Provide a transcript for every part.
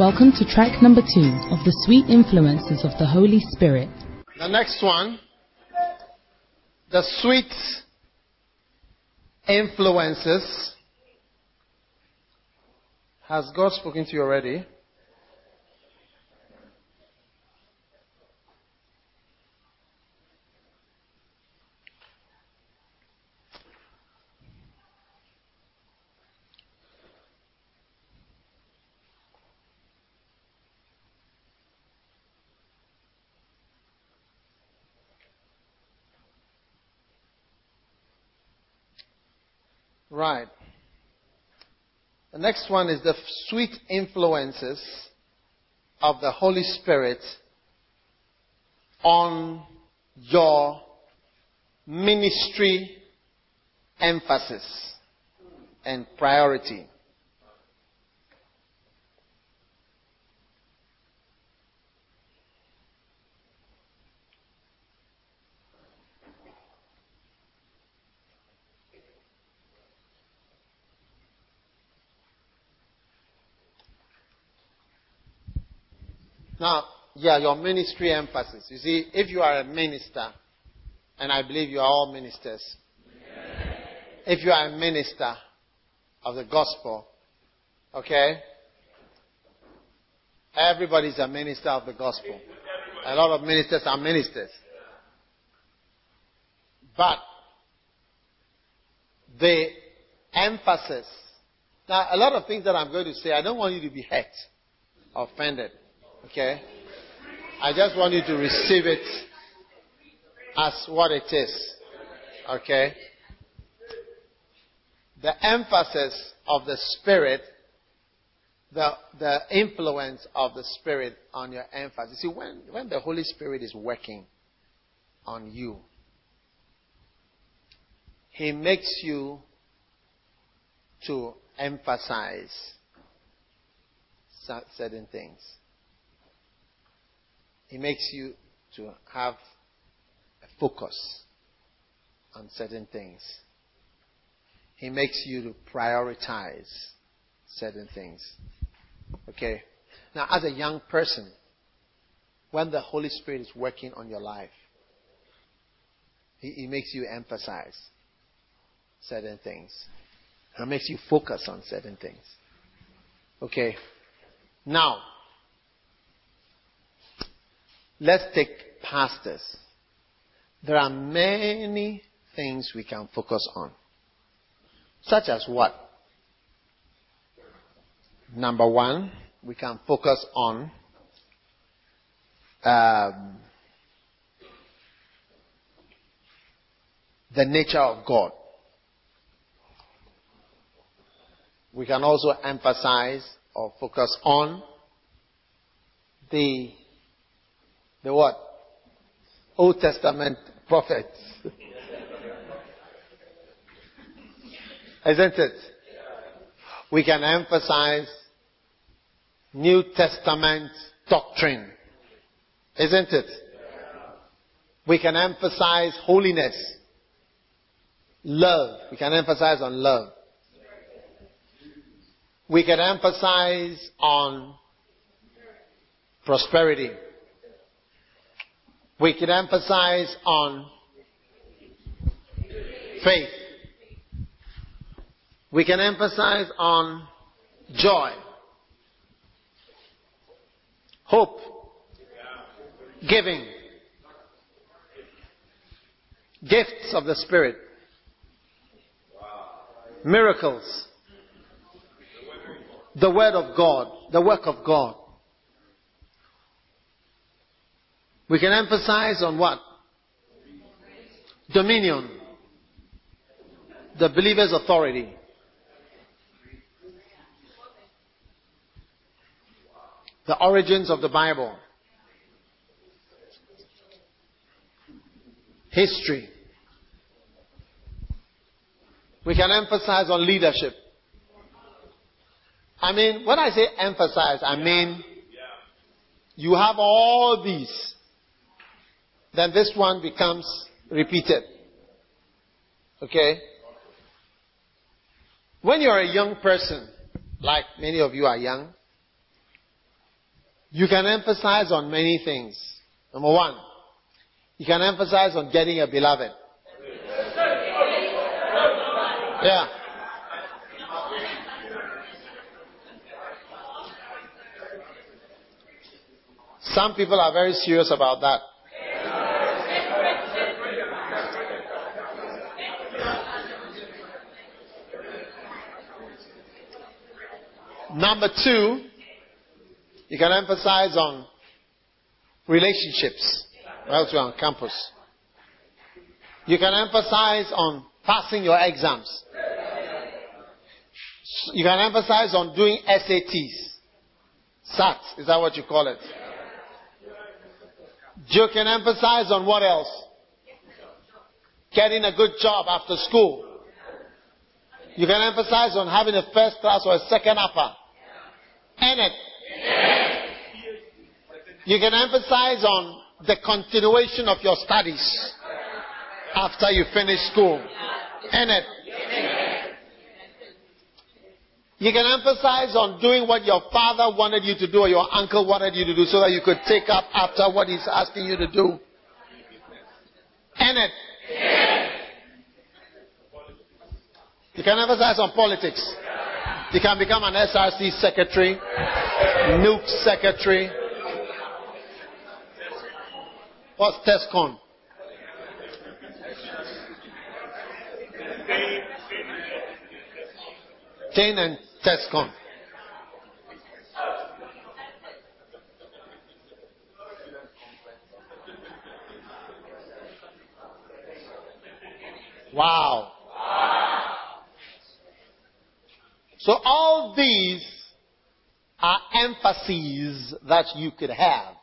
Welcome to track number two of the sweet influences of the Holy Spirit. The next one, the sweet influences. Has God spoken to you already? Right. The next one is the sweet influences of the Holy Spirit on your ministry emphasis and priority. Now, yeah, your ministry emphasis. You see, if you are a minister, and I believe you are all ministers, if you are a minister of the gospel, okay, everybody's a minister of the gospel. A lot of ministers are ministers. But the emphasis, now a lot of things that I'm going to say, I don't want you to be hurt, offended. Okay? I just want you to receive it as what it is. Okay? The emphasis of the Spirit, the, the influence of the Spirit on your emphasis. You see, when, when the Holy Spirit is working on you, He makes you to emphasize certain things. He makes you to have a focus on certain things. He makes you to prioritize certain things. Okay? Now, as a young person, when the Holy Spirit is working on your life, He, he makes you emphasize certain things. It makes you focus on certain things. Okay? Now, Let's take pastors. There are many things we can focus on. Such as what? Number one, we can focus on um, the nature of God. We can also emphasize or focus on the the what? Old Testament prophets. Isn't it? We can emphasize New Testament doctrine. Isn't it? We can emphasize holiness. Love. We can emphasize on love. We can emphasize on prosperity. We can emphasize on faith. We can emphasize on joy, hope, giving, gifts of the Spirit, miracles, the Word of God, the work of God. We can emphasize on what? Dominion. The believer's authority. The origins of the Bible. History. We can emphasize on leadership. I mean, when I say emphasize, I mean you have all these then this one becomes repeated. Okay? When you're a young person, like many of you are young, You can emphasize on many things. Number one, you can emphasize on getting a beloved. Yeah. Some people are very serious about that. Number two, you can emphasize on relationships elsewhere on campus. You can emphasize on passing your exams. You can emphasize on doing SATs. SAT, is that what you call it? You can emphasize on what else? Getting a good job after school. You can emphasize on having a first class or a second upper. And it. You can emphasize on the continuation of your studies after you finish school. And it. You can emphasize on doing what your father wanted you to do or your uncle wanted you to do so that you could take up after what he's asking you to do. And it. You can emphasize on politics. You can become an SRC secretary, NUC secretary. What's TESCON? TEIN and TESCON. Wow. So all these are emphases that you could have.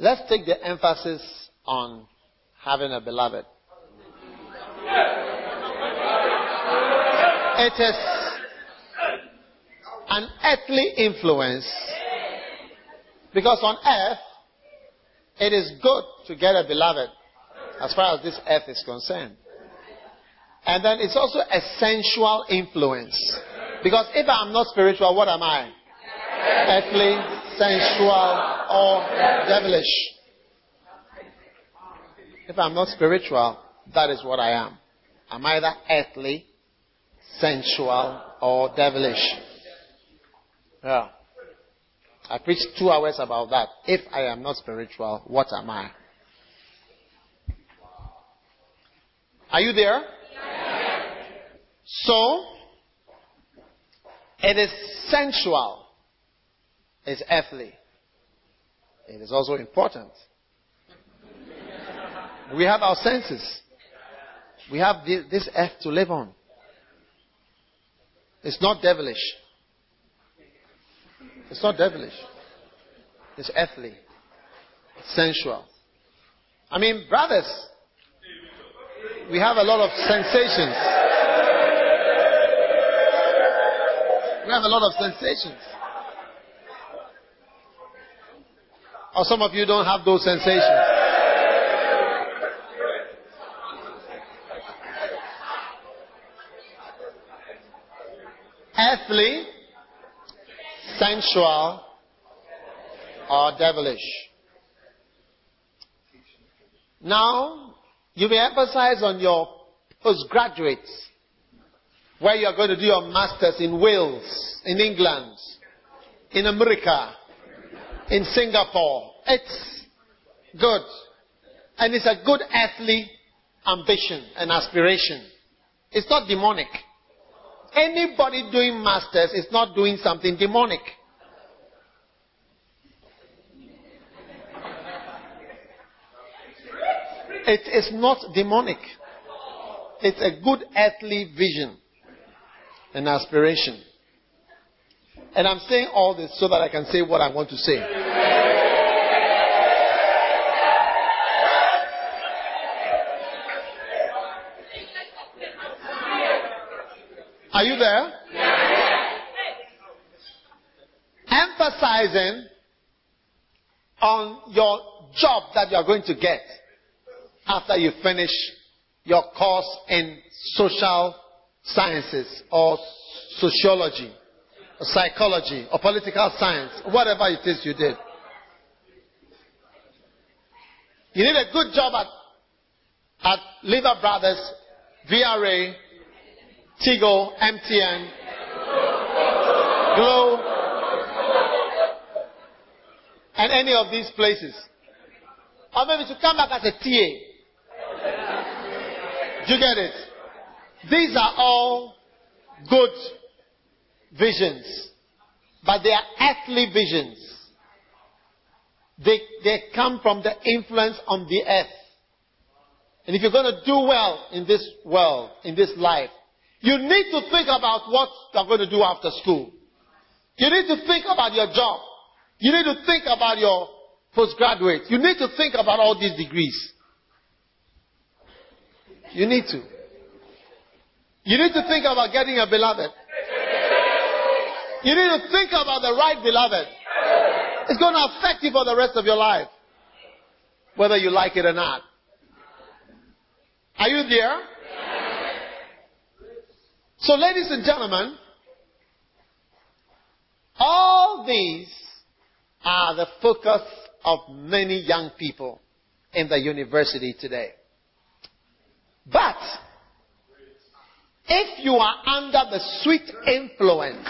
Let's take the emphasis on having a beloved. It is an earthly influence because on earth it is good to get a beloved as far as this earth is concerned. And then it's also a sensual influence. Because if I'm not spiritual, what am I? Earthly, sensual, or devilish. If I'm not spiritual, that is what I am. I'm either earthly, sensual, or devilish. Yeah. I preached two hours about that. If I am not spiritual, what am I? Are you there? So, it is sensual. It's earthly. It is also important. We have our senses. We have this earth to live on. It's not devilish. It's not devilish. It's earthly. It's sensual. I mean, brothers, we have a lot of sensations. We have a lot of sensations. Or some of you don't have those sensations. Earthly, sensual, or devilish. Now, you may emphasize on your postgraduates, where you are going to do your masters in Wales, in England, in America, in Singapore. It's good. And it's a good earthly ambition and aspiration. It's not demonic. Anybody doing masters is not doing something demonic. It is not demonic. It's a good earthly vision and aspiration. And I'm saying all this so that I can say what I want to say. Are you there? Emphasizing on your job that you are going to get after you finish your course in social sciences or sociology or psychology or political science, whatever it is you did. You need a good job at, at Lever Brothers, VRA, Tigo, MTN, Glo, and any of these places. Or maybe to come back as a TA. Do you get it? These are all good visions, but they are earthly visions. They, they come from the influence on the earth. And if you're going to do well in this world, in this life, you need to think about what you're going to do after school. You need to think about your job. You need to think about your postgraduate. You need to think about all these degrees. You need to. You need to think about getting a beloved. You need to think about the right beloved. It's going to affect you for the rest of your life. Whether you like it or not. Are you there? So, ladies and gentlemen, all these are the focus of many young people in the university today. But, if you are under the sweet influence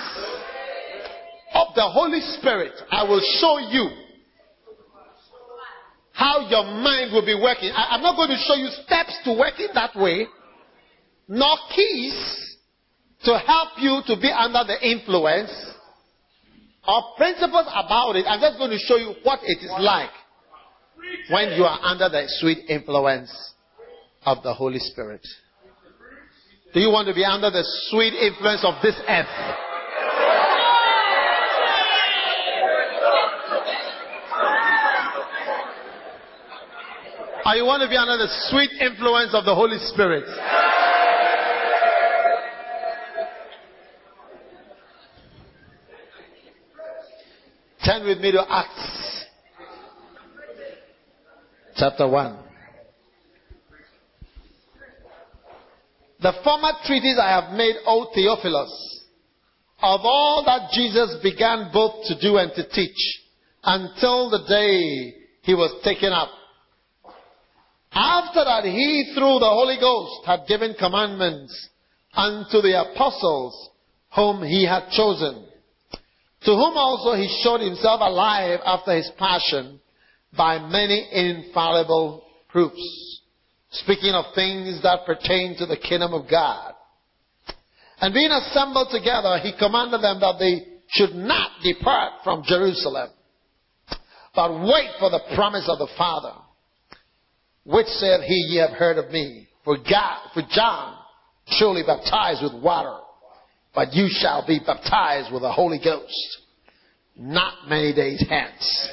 of the Holy Spirit, I will show you how your mind will be working. I, am not going to show you steps to working that way, nor keys to help you to be under the influence, or principles about it. I'm just going to show you what it is like when you are under the sweet influence of the Holy Spirit. Do you want to be under the sweet influence of this earth? Or you want to be under the sweet influence of the Holy Spirit? Turn with me to Acts chapter 1. The former treatise I have made, O Theophilus, of all that Jesus began both to do and to teach until the day he was taken up. After that, he, through the Holy Ghost, had given commandments unto the apostles whom he had chosen, to whom also he showed himself alive after his passion by many infallible proofs, speaking of things that pertain to the kingdom of God. And being assembled together, he commanded them that they should not depart from Jerusalem, but wait for the promise of the Father which said he, ye have heard of me. For God, for John surely baptized with water, but you shall be baptized with the Holy Ghost not many days hence.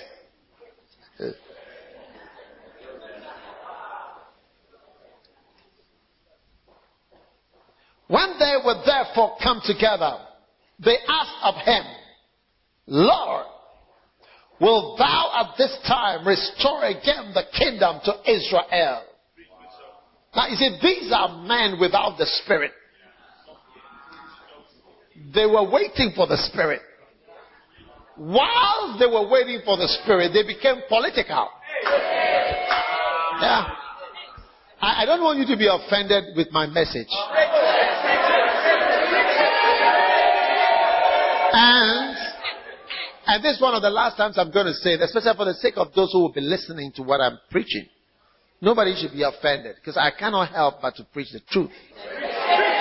When they were therefore come together, they asked of him, Lord, Will thou at this time restore again the kingdom to Israel? Now you see, these are men without the Spirit. They were waiting for the Spirit. While they were waiting for the Spirit, they became political. Yeah. I, I don't want you to be offended with my message. And and this is one of the last times I'm going to say it, especially for the sake of those who will be listening to what I'm preaching. Nobody should be offended because I cannot help but to preach the truth.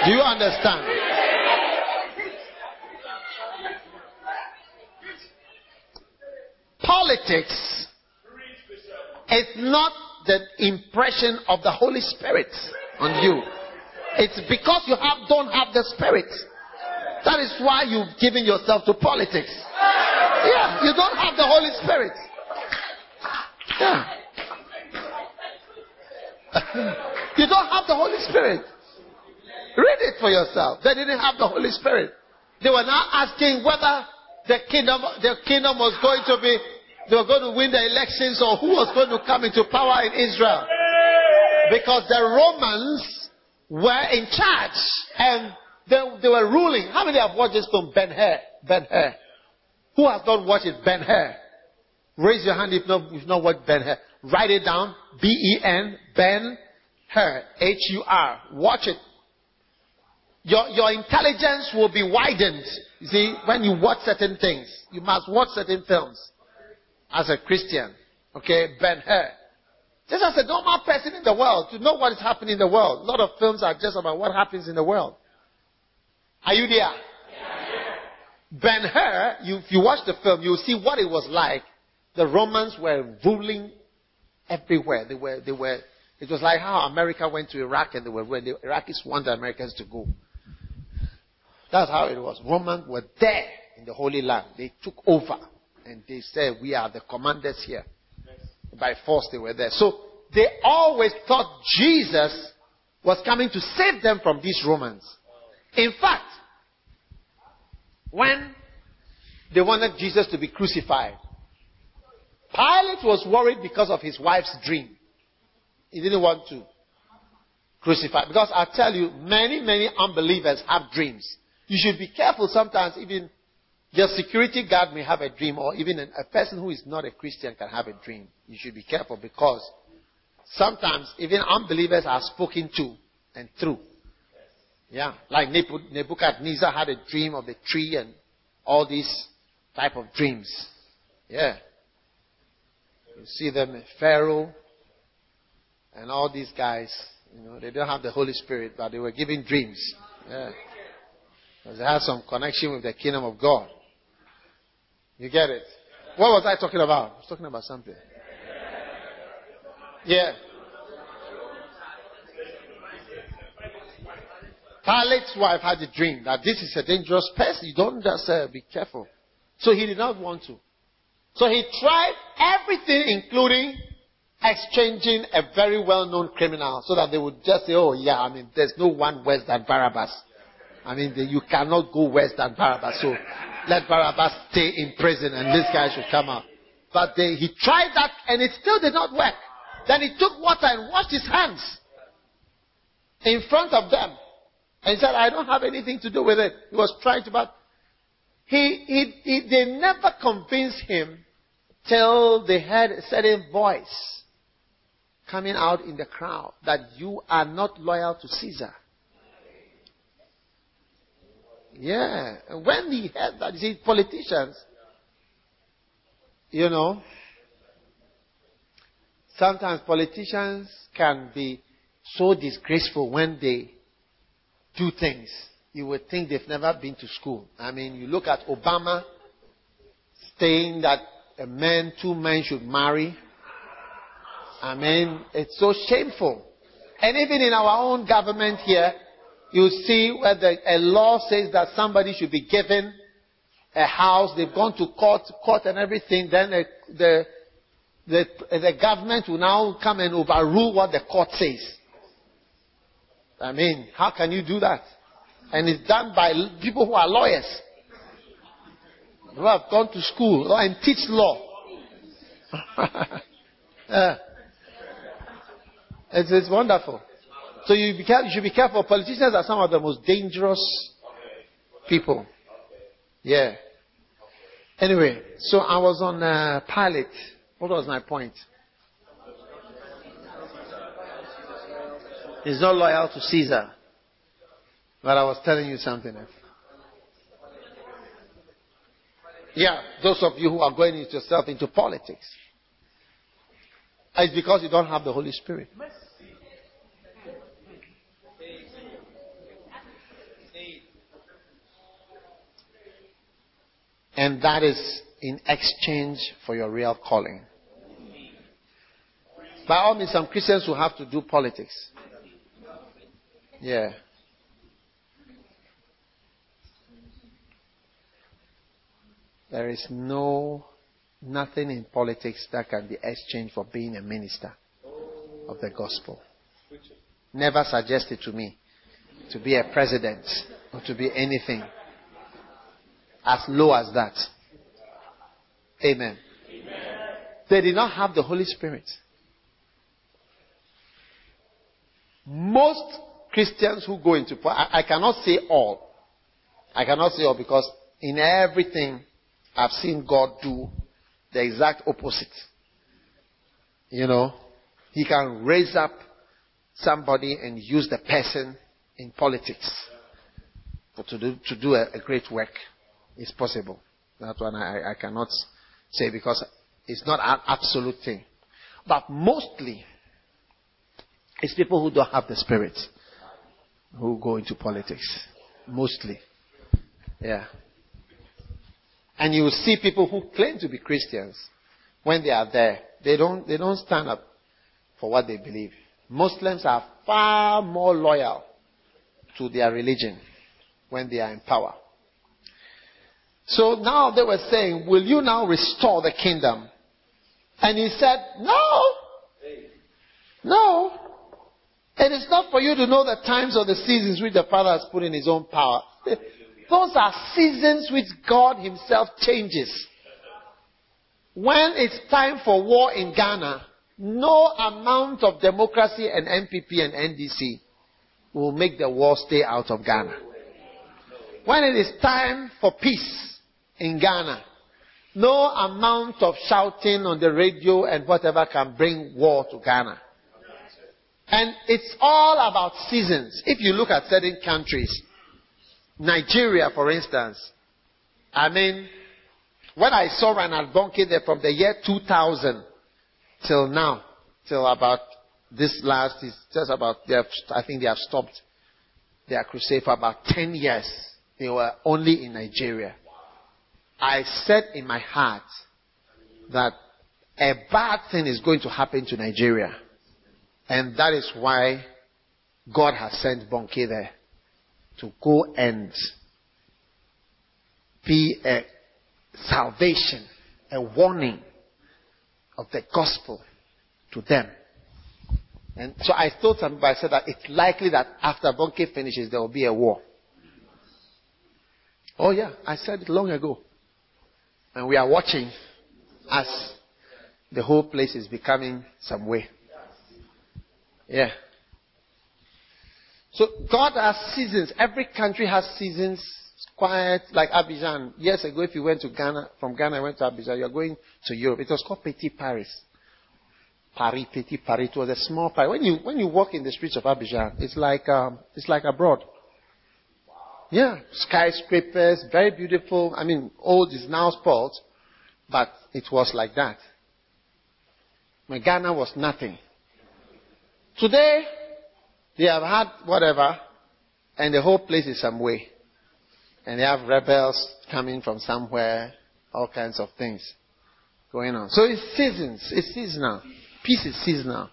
Do you understand? Politics is not the impression of the Holy Spirit on you. It's because you have, don't have the Spirit. That is why you've given yourself to politics. Yeah, you don't have the Holy Spirit. Yeah. you don't have the Holy Spirit. Read it for yourself. They didn't have the Holy Spirit. They were now asking whether the kingdom, the kingdom was going to be, they were going to win the elections or who was going to come into power in Israel. Because the Romans were in charge and They, they were ruling. How many have watched this film, Ben Hur? Ben Hur. Who has not watched it, Ben Hur? Raise your hand if not, if not watched Ben Hur. Write it down. B-E-N, Ben Hur. H-U-R. Watch it. Your, your intelligence will be widened. You see, when you watch certain things, you must watch certain films as a Christian. Okay, Ben Hur. Just as a normal person in the world, to know what is happening in the world. A lot of films are just about what happens in the world. Are you there? Yeah. Ben Hur, you, if you watch the film, you'll see what it was like. The Romans were ruling everywhere. They were, they were, it was like how America went to Iraq and they were, when the Iraqis wanted Americans to go. That's how it was. Romans were there in the Holy Land. They took over and they said, we are the commanders here. By force they were there. So they always thought Jesus was coming to save them from these Romans. In fact, when they wanted Jesus to be crucified, Pilate was worried because of his wife's dream. He didn't want to crucify. Because I tell you, many, many unbelievers have dreams. You should be careful sometimes, even your security guard may have a dream, or even a person who is not a Christian can have a dream. You should be careful because sometimes even unbelievers are spoken to and through. Yeah, like Nebuchadnezzar had a dream of the tree and all these type of dreams. Yeah. You see them, Pharaoh and all these guys, you know, they don't have the Holy Spirit, but they were giving dreams. Yeah. Because they had some connection with the kingdom of God. You get it? What was I talking about? I was talking about something. Yeah. Pilate's wife had a dream that this is a dangerous person. You don't just uh, be careful. So he did not want to. So he tried everything, including exchanging a very well-known criminal, so that they would just say, "Oh yeah, I mean, there's no one worse than Barabbas." I mean, the, you cannot go worse than Barabbas. So let Barabbas stay in prison, and this guy should come out. But they, he tried that, and it still did not work. Then he took water and washed his hands in front of them. And he said, I don't have anything to do with it. He was trying to, but he, he, he, they never convinced him till they heard a certain voice coming out in the crowd that you are not loyal to Caesar. Yeah. when he heard that, you see, politicians, you know, sometimes politicians can be so disgraceful when they do things, you would think they've never been to school. I mean, you look at Obama saying that a man, two men should marry. I mean, it's so shameful. And even in our own government here, you see where the, a law says that somebody should be given a house. They've gone to court, court and everything. Then a, the, the, the government will now come and overrule what the court says. I mean, how can you do that? And it's done by people who are lawyers, who have gone to school and teach law. it's, it's wonderful. So you, you should be careful. Politicians are some of the most dangerous people. Yeah. Anyway, so I was on uh, Pilate. What was my point? He's not loyal to Caesar. But I was telling you something else. Yeah, those of you who are going yourself into politics. It's because you don't have the Holy Spirit. And that is in exchange for your real calling. By all means, some Christians will have to do politics. Yeah. There is no nothing in politics that can be exchanged for being a minister of the gospel. Never suggested to me to be a president or to be anything as low as that. Amen. Amen. They did not have the Holy Spirit. Most Christians who go into I, I cannot say all. I cannot say all because in everything I've seen God do the exact opposite. You know, He can raise up somebody and use the person in politics to do, to do a, a great work. It's possible. That one I, I cannot say because it's not an absolute thing. But mostly, it's people who don't have the spirit who go into politics. Mostly. Yeah. And you see people who claim to be Christians when they are there. They don't, they don't stand up for what they believe. Muslims are far more loyal to their religion when they are in power. So now they were saying, Will you now restore the kingdom? And he said, No. No. It is not for you to know the times or the seasons which the Father has put in his own power. Those are seasons which God himself changes. When it's time for war in Ghana, no amount of democracy and NPP and NDC will make the war stay out of Ghana. When it is time for peace in Ghana, no amount of shouting on the radio and whatever can bring war to Ghana. And it's all about seasons. If you look at certain countries, Nigeria, for instance, I mean, when I saw Ronald Bonnke there from the year 2000 till now, till about this last, is just about, they have, I think they have stopped their crusade for about 10 years. They were only in Nigeria. I said in my heart that a bad thing is going to happen to Nigeria. And that is why God has sent Bonnke there to go and be a salvation, a warning of the gospel to them. And so I told some I said that it's likely that after Bonnke finishes, there will be a war. Oh yeah, I said it long ago. And we are watching as the whole place is becoming some way. Yeah. So God has seasons. Every country has seasons. quiet, like Abidjan. Years ago, if you went to Ghana, from Ghana, I went to Abidjan, you're going to Europe. It was called Petit Paris. Paris, Petit Paris. It was a small Paris. When you, when you walk in the streets of Abidjan, it's like, um, it's like abroad. Yeah, skyscrapers, very beautiful. I mean, old is now spoiled, but it was like that. My Ghana was nothing. Today, they have had whatever, and the whole place is some way. And they have rebels coming from somewhere, all kinds of things going on. So it's seasons. It's seasonal. Peace is seasonal.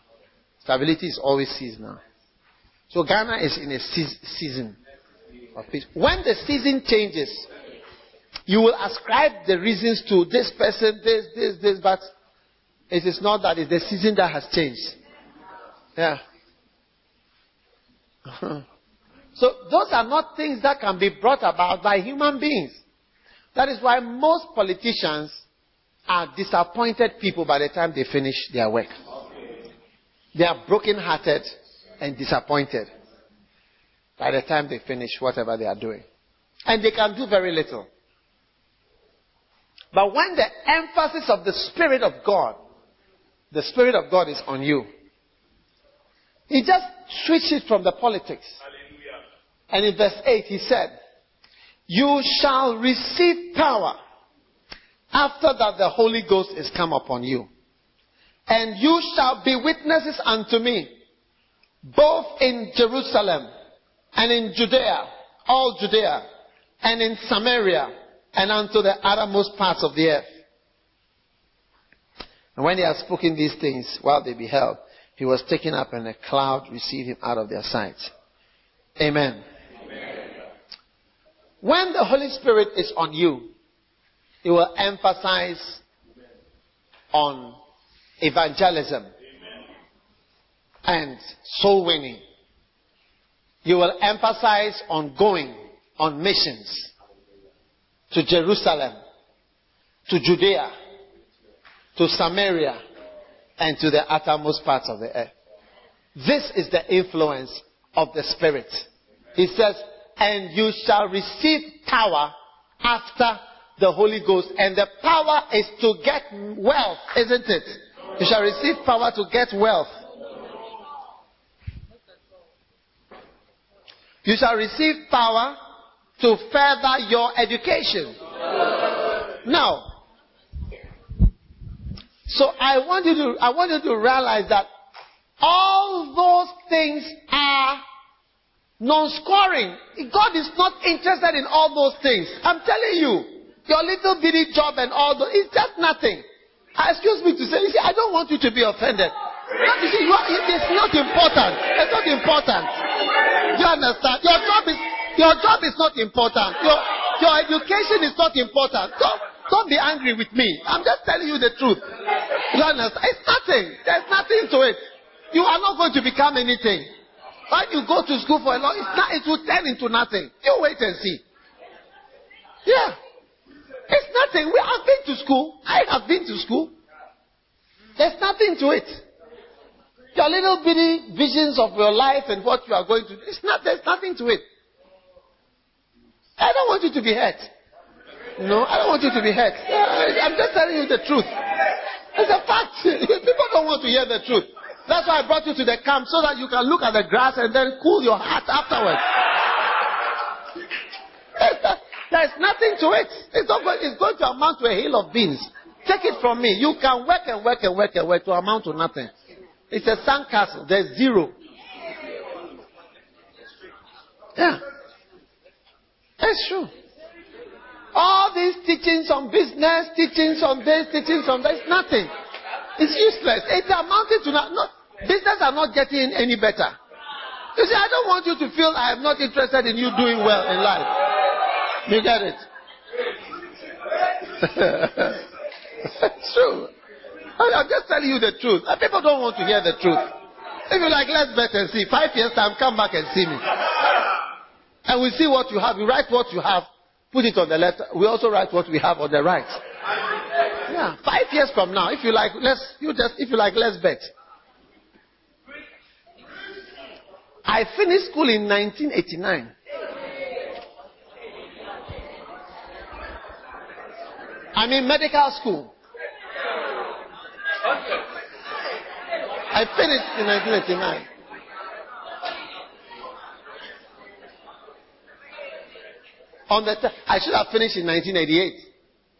Stability is always seasonal. So Ghana is in a season of peace. When the season changes, you will ascribe the reasons to this person, this, this, this, but it is not that it's the season that has changed. Yeah. so those are not things that can be brought about by human beings. That is why most politicians are disappointed people by the time they finish their work. They are broken-hearted and disappointed by the time they finish whatever they are doing. And they can do very little. But when the emphasis of the Spirit of God, the Spirit of God is on you, he just switched it from the politics. Hallelujah. And in verse 8 he said, You shall receive power after that the Holy Ghost is come upon you. And you shall be witnesses unto me, both in Jerusalem and in Judea, all Judea, and in Samaria, and unto the uttermost parts of the earth. And when he had spoken these things, while they beheld, he was taken up and a cloud received him out of their sight. Amen. Amen. When the Holy Spirit is on you, it will emphasize on evangelism and soul winning. You will emphasize on going on missions to Jerusalem, to Judea, to Samaria, and to the uttermost parts of the earth. This is the influence of the Spirit. He says, and you shall receive power after the Holy Ghost. And the power is to get wealth, isn't it? You shall receive power to get wealth. You shall receive power to further your education. Now, so I want you to, I want you to realize that all those things are non-scoring. God is not interested in all those things. I'm telling you, your little bitty job and all those, it's just nothing. Uh, excuse me to say, you see, I don't want you to be offended. But you see, you are, it's not important. It's not important. You understand? Your job is your job is not important. Your your education is not important. Don't don't be angry with me. I'm just telling you the truth. It's nothing. There's nothing to it. You are not going to become anything. When you go to school for a long, it's not, it will turn into nothing. You wait and see. Yeah. It's nothing. We have been to school. I have been to school. There's nothing to it. Your little bitty visions of your life and what you are going to do, it's not, there's nothing to it. I don't want you to be hurt. No, I don't want you to be hurt. I'm just telling you the truth. It's a fact. People don't want to hear the truth. That's why I brought you to the camp so that you can look at the grass and then cool your heart afterwards. There's nothing to it. It's, not going, it's going to amount to a hill of beans. Take it from me. You can work and work and work and work to amount to nothing. It's a sandcastle. There's zero. Yeah. That's true. All these teachings on business, teachings on this, teachings on this, nothing. It's useless. It's amounting to not, not business are not getting any better. You see, I don't want you to feel I am not interested in you doing well in life. You get it? it's true. I'm just telling you the truth. People don't want to hear the truth. If you like, let's bet and see. Five years time, come back and see me. And we see what you have. You write what you have, put it on the left. We also write what we have on the right. Yeah, five years from now, if you like, let's you just if you like, let's bet. I finished school in 1989. I'm in medical school. I finished in 1989. On the t- I should have finished in 1988,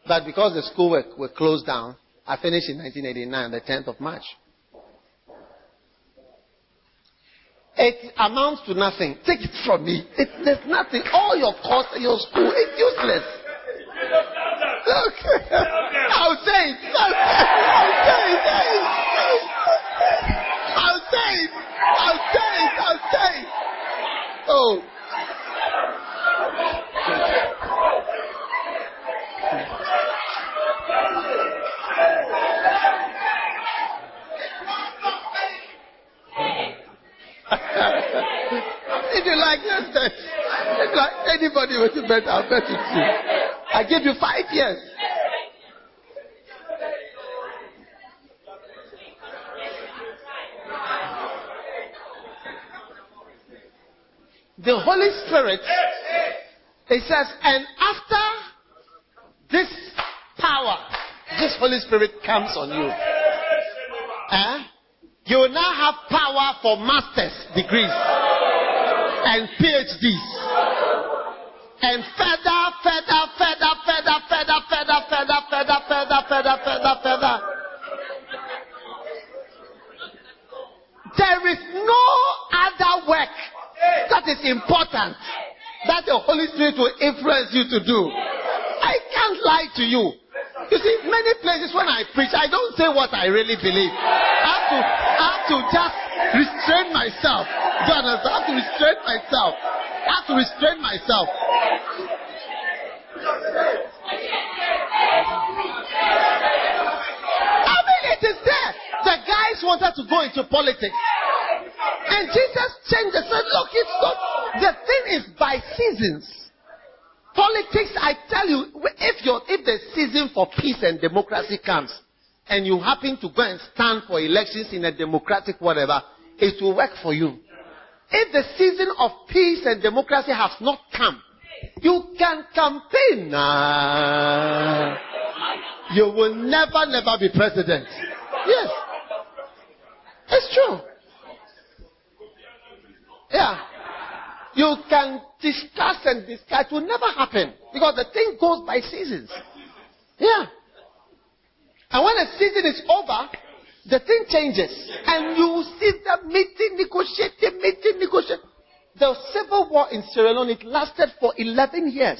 but because the school were, were closed down, I finished in 1989, the 10th of March. It amounts to nothing. Take it from me. It, there's nothing. All your course, your school, it's useless. Okay. I'll say it. I'll say it. I'll say it. I'll say it. I'll say it. Oh. if you like, let's. Like anybody were to bet, I'll bet it too. I give you five years. The Holy Spirit, it says, and after this power, this Holy Spirit comes on you. Eh? You will now have power for master's degrees and PhDs. And further, further, further, further, further, further, further, further, further, further, further, further. There is no other work that is important that the Holy Spirit will influence you to do. I can't lie to you. You see, many places when I preach, I don't say what I really believe. I have to, I have to just restrain myself. Do you understand? I have to restrain myself. I have to restrain myself. I mean, it is there. The guys wanted to go into politics. And Jesus changed and said, look, it's not, the thing is by seasons. Politics, I tell you, if you if the season for peace and democracy comes, and you happen to go and stand for elections in a democratic whatever, it will work for you. If the season of peace and democracy has not come, you can campaign. Nah. You will never, never be president. Yes. It's true. Yeah. You can discuss and discuss. It will never happen. Because the thing goes by seasons. Yeah. And when a season is over, the thing changes. And you see them meeting, negotiating, meeting, negotiating. The civil war in Sierra Leone, it lasted for 11 years.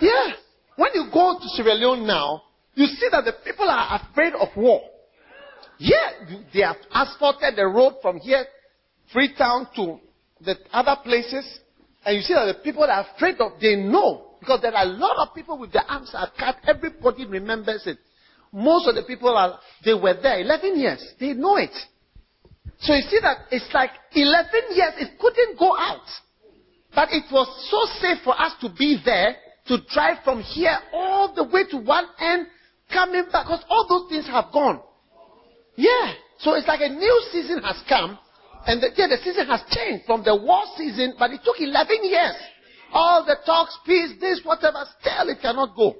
Yeah. When you go to Sierra Leone now, you see that the people are afraid of war. Yeah, they have asphalted the road from here, Freetown to the other places, and you see that the people are afraid of, they know, because there are a lot of people with their arms are cut, everybody remembers it. Most of the people are, they were there 11 years. They know it. So you see that it's like 11 years, it couldn't go out. But it was so safe for us to be there, to drive from here all the way to one end, coming back, because all those things have gone. Yeah. So it's like a new season has come, and the, yeah, the season has changed from the war season, but it took 11 years. All the talks, peace, this, whatever, still it cannot go.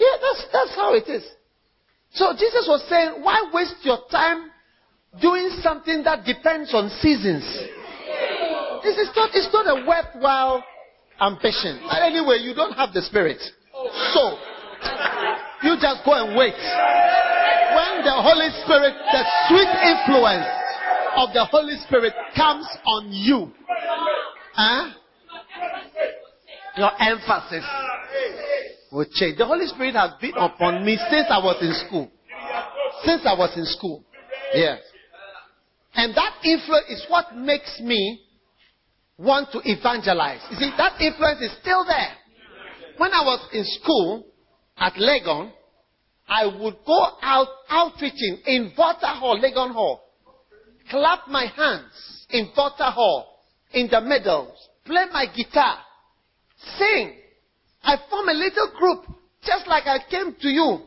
Yeah, that's, that's how it is. So Jesus was saying, why waste your time doing something that depends on seasons? This is not, it's not a worthwhile ambition. But anyway, you don't have the spirit. So, you just go and wait. When the Holy Spirit, the sweet influence of the Holy Spirit comes on you, huh? your emphasis will change. The Holy Spirit has been upon me since I was in school. Since I was in school. Yes. And that influence is what makes me want to evangelize. You see, that influence is still there. When I was in school at Legon, I would go out outreaching in Volta Hall, Legon Hall. Clap my hands in Volta Hall, in the middle, play my guitar, sing, I form a little group, just like I came to you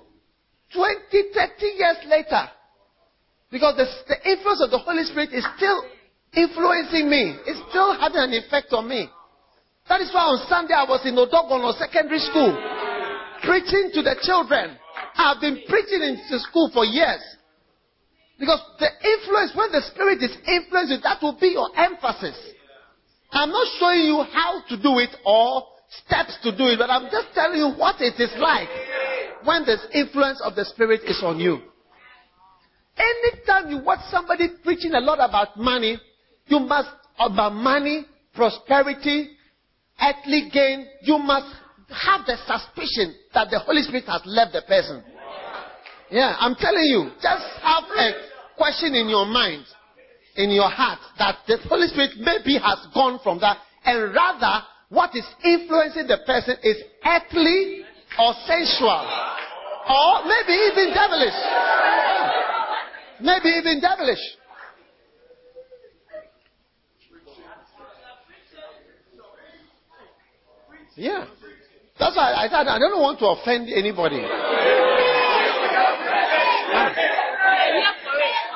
20, 30 years later. Because the, the influence of the Holy Spirit is still influencing me. It's still having an effect on me. That is why on Sunday I was in Odorgonno Secondary School, preaching to the children. I've been preaching in school for years. Because the influence, when the Spirit is influencing, that will be your emphasis. I'm not showing you how to do it or steps to do it, but I'm just telling you what it is like when the influence of the Spirit is on you. Anytime you watch somebody preaching a lot about money, you must, about money, prosperity, earthly gain, you must have the suspicion that the Holy Spirit has left the person. Yeah, I'm telling you, just have a question in your mind, in your heart, that the Holy Spirit maybe has gone from that, and rather what is influencing the person is earthly or sensual. Or maybe even devilish. Maybe even devilish. Yeah. That's why I thought I don't want to offend anybody.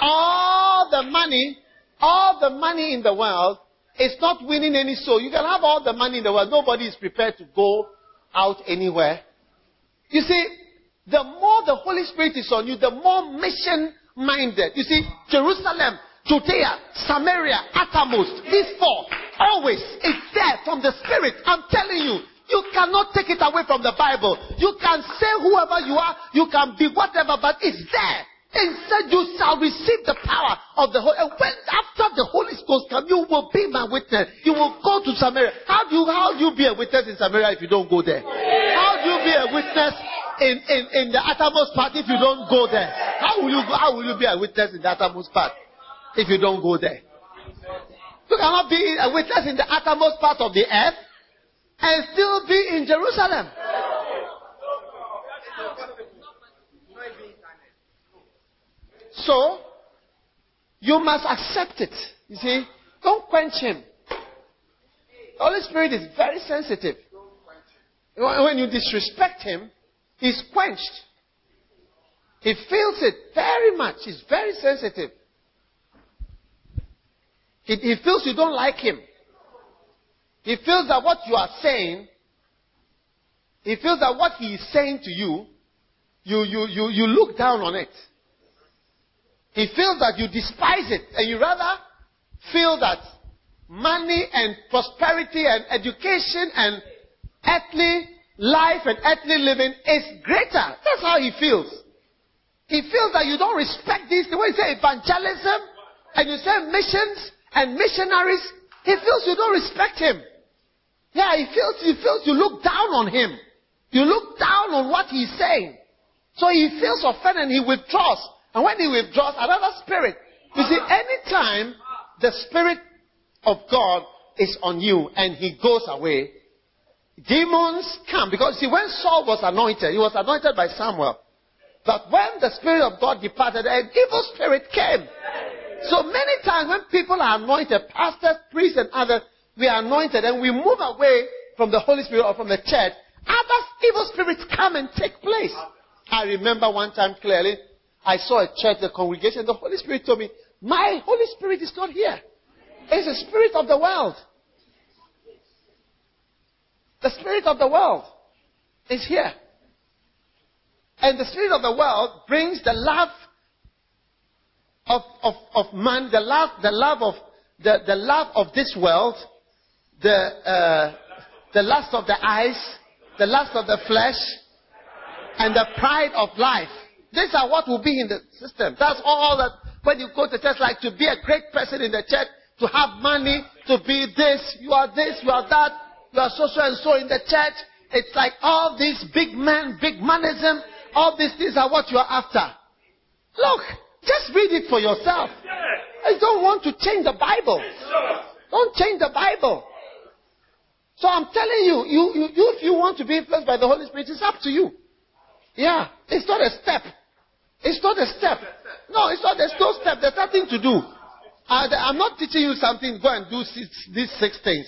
All the money, all the money in the world it's not winning any soul. You can have all the money in the world. Nobody is prepared to go out anywhere. You see, the more the Holy Spirit is on you, the more mission minded. You see, Jerusalem, Judea, Samaria, uttermost, these four, always, it's there from the Spirit. I'm telling you, you cannot take it away from the Bible. You can say whoever you are, you can be whatever, but it's there. Instead, you shall receive the power of the Holy. And when after the Holy Ghost comes, you will be my witness. You will go to Samaria. How do you how do you be a witness in Samaria if you don't go there? How do you be a witness in, in, in the uttermost part if you don't go there? How will you how will you be a witness in the uttermost part if you don't go there? You cannot be a witness in the uttermost part of the earth and still be in Jerusalem. So, you must accept it. You see, don't quench him. The Holy Spirit is very sensitive. When you disrespect him, he's quenched. He feels it very much. He's very sensitive. He, he feels you don't like him. He feels that what you are saying, he feels that what he is saying to you, you, you, you, you look down on it. He feels that you despise it and you rather feel that money and prosperity and education and earthly life and earthly living is greater. That's how he feels. He feels that you don't respect this. The way you say evangelism and you say missions and missionaries, he feels you don't respect him. Yeah, he feels, he feels you look down on him. You look down on what he's saying. So he feels offended and he withdraws. And when he withdraws, another spirit. You see, anytime the spirit of God is on you and he goes away, demons come. Because see, when Saul was anointed, he was anointed by Samuel. But when the spirit of God departed, an evil spirit came. So many times when people are anointed, pastors, priests, and others, we are anointed and we move away from the Holy Spirit or from the church, other evil spirits come and take place. I remember one time clearly, I saw a church, the congregation, the Holy Spirit told me, My Holy Spirit is not here. It's the spirit of the world. The spirit of the world is here. And the spirit of the world brings the love of, of, of man, the love, the love of the, the love of this world, the, uh, the lust of the eyes, the lust of the flesh, and the pride of life. These are what will be in the system. That's all that when you go to church, like to be a great person in the church, to have money, to be this, you are this, you are that, you are so so and so in the church. It's like all these big men, big manism, all these things are what you are after. Look, just read it for yourself. I don't want to change the Bible. Don't change the Bible. So I'm telling you, you, you, you, if you want to be influenced by the Holy Spirit, it's up to you. Yeah, it's not a step. It's not a step. No, it's not. There's no step. There's nothing to do. I'm not teaching you something. Go and do six, these six things.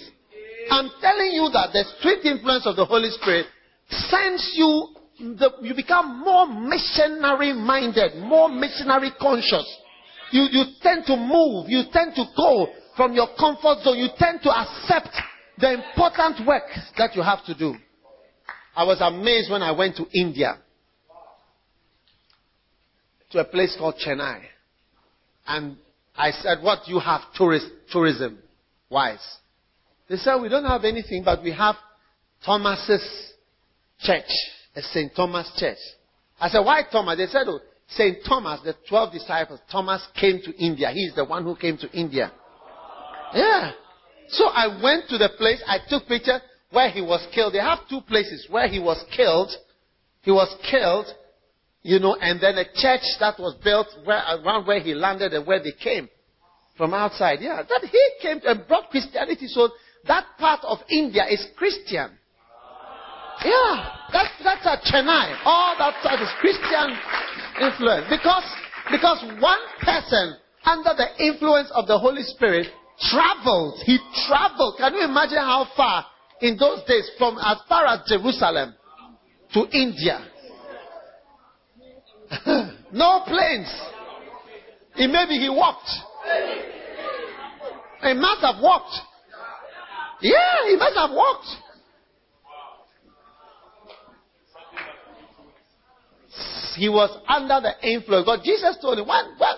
I'm telling you that the sweet influence of the Holy Spirit sends you. The, you become more missionary minded, more missionary conscious. You, you tend to move. You tend to go from your comfort zone. You tend to accept the important work that you have to do. I was amazed when I went to India to a place called Chennai. And I said, What do you have tourist, tourism wise? They said, We don't have anything, but we have Thomas's church, a St. Thomas church. I said, Why Thomas? They said, oh, St. Thomas, the 12 disciples, Thomas came to India. He's the one who came to India. Yeah. So I went to the place, I took picture where he was killed. They have two places where he was killed. He was killed you know, and then a church that was built where, around where he landed and where they came from outside. Yeah, that he came and brought Christianity. So that part of India is Christian. Yeah, that's that's a Chennai. All that side is Christian influence because because one person under the influence of the Holy Spirit traveled. He traveled. Can you imagine how far in those days from as far as Jerusalem to India? no planes. He maybe he walked. He must have walked. Yeah, he must have walked. He was under the influence. God, Jesus told him, when, when,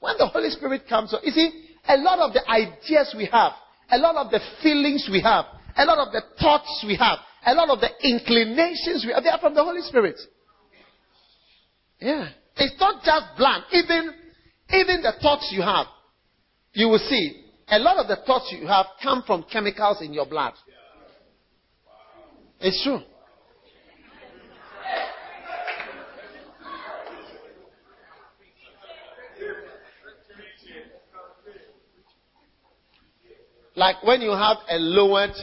when the Holy Spirit comes, you see, a lot of the ideas we have, a lot of the feelings we have, a lot of the thoughts we have, a lot of the inclinations we have, they are from the Holy Spirit. Yeah. It's not just bland. Even, even the thoughts you have, you will see a lot of the thoughts you have come from chemicals in your blood. It's true. Like when you have a lowered,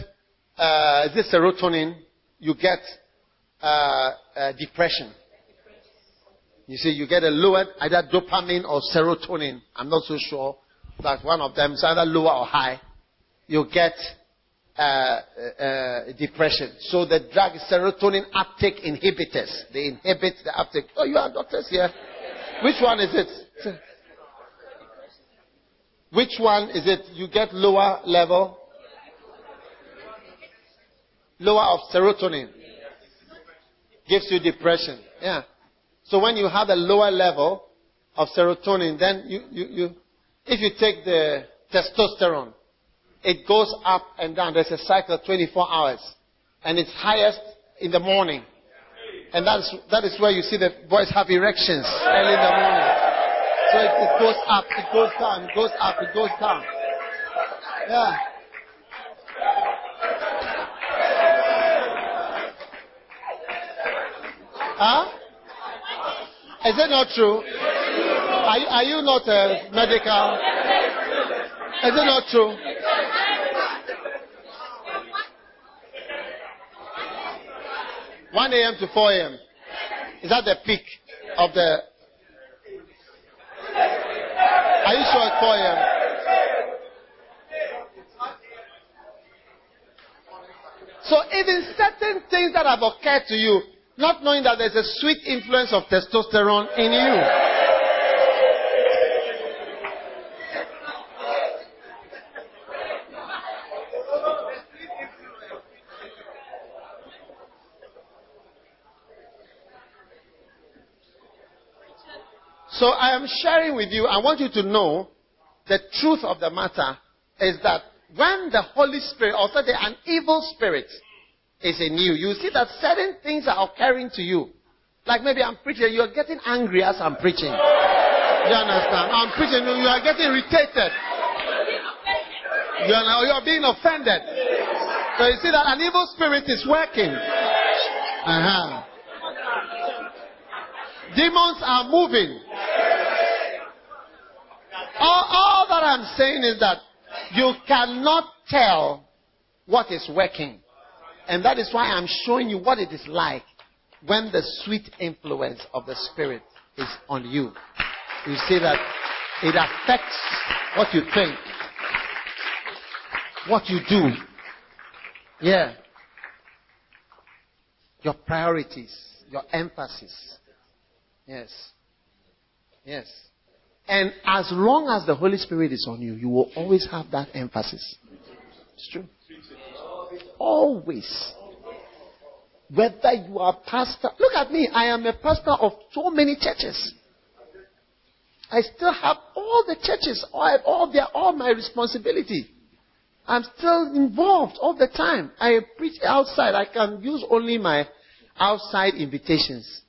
uh, this serotonin, you get uh, uh, depression. You see, you get a lower either dopamine or serotonin. I'm not so sure that one of them is either lower or high. You get uh, uh, depression. So the drug is serotonin uptake inhibitors. They inhibit the uptake. Oh, you are doctors here. Which one is it? Which one is it? You get lower level? Lower of serotonin. Gives you depression. Yeah. So when you have a lower level of serotonin, then you, you, you if you take the testosterone, it goes up and down. There's a cycle of 24 hours. And it's highest in the morning. And that's, that is where you see the boys have erections early in the morning. So it, it goes up, it goes down, it goes up, it goes down. Yeah. Huh? Is it not true? Are you, are you not a medical? Is it not true? 1 a.m. to 4 a.m. Is that the peak of the. Are you sure it's 4 a.m.? So even certain things that have occurred to you, not knowing that there's a sweet influence of testosterone in you. So I am sharing with you, I want you to know the truth of the matter is that when the Holy Spirit, or say an evil spirit, is in you, you see that certain things are occurring to you. Like maybe I'm preaching, you're getting angry as I'm preaching. You understand? I'm preaching, you are getting irritated. You are, you are being offended. So you see that an evil spirit is working. Uh-huh. Demons are moving. All, all that I'm saying is that you cannot tell what is working. And that is why I'm showing you what it is like when the sweet influence of the Spirit is on you. You see that it affects what you think, what you do. Yeah. Your priorities, your emphasis. Yes. Yes. And as long as the Holy Spirit is on you, you will always have that emphasis. It's true. Always. Whether you are pastor, look at me, I am a pastor of so many churches. I still have all the churches, all, all their, all my responsibility. I'm still involved all the time. I preach outside. I can use only my outside invitations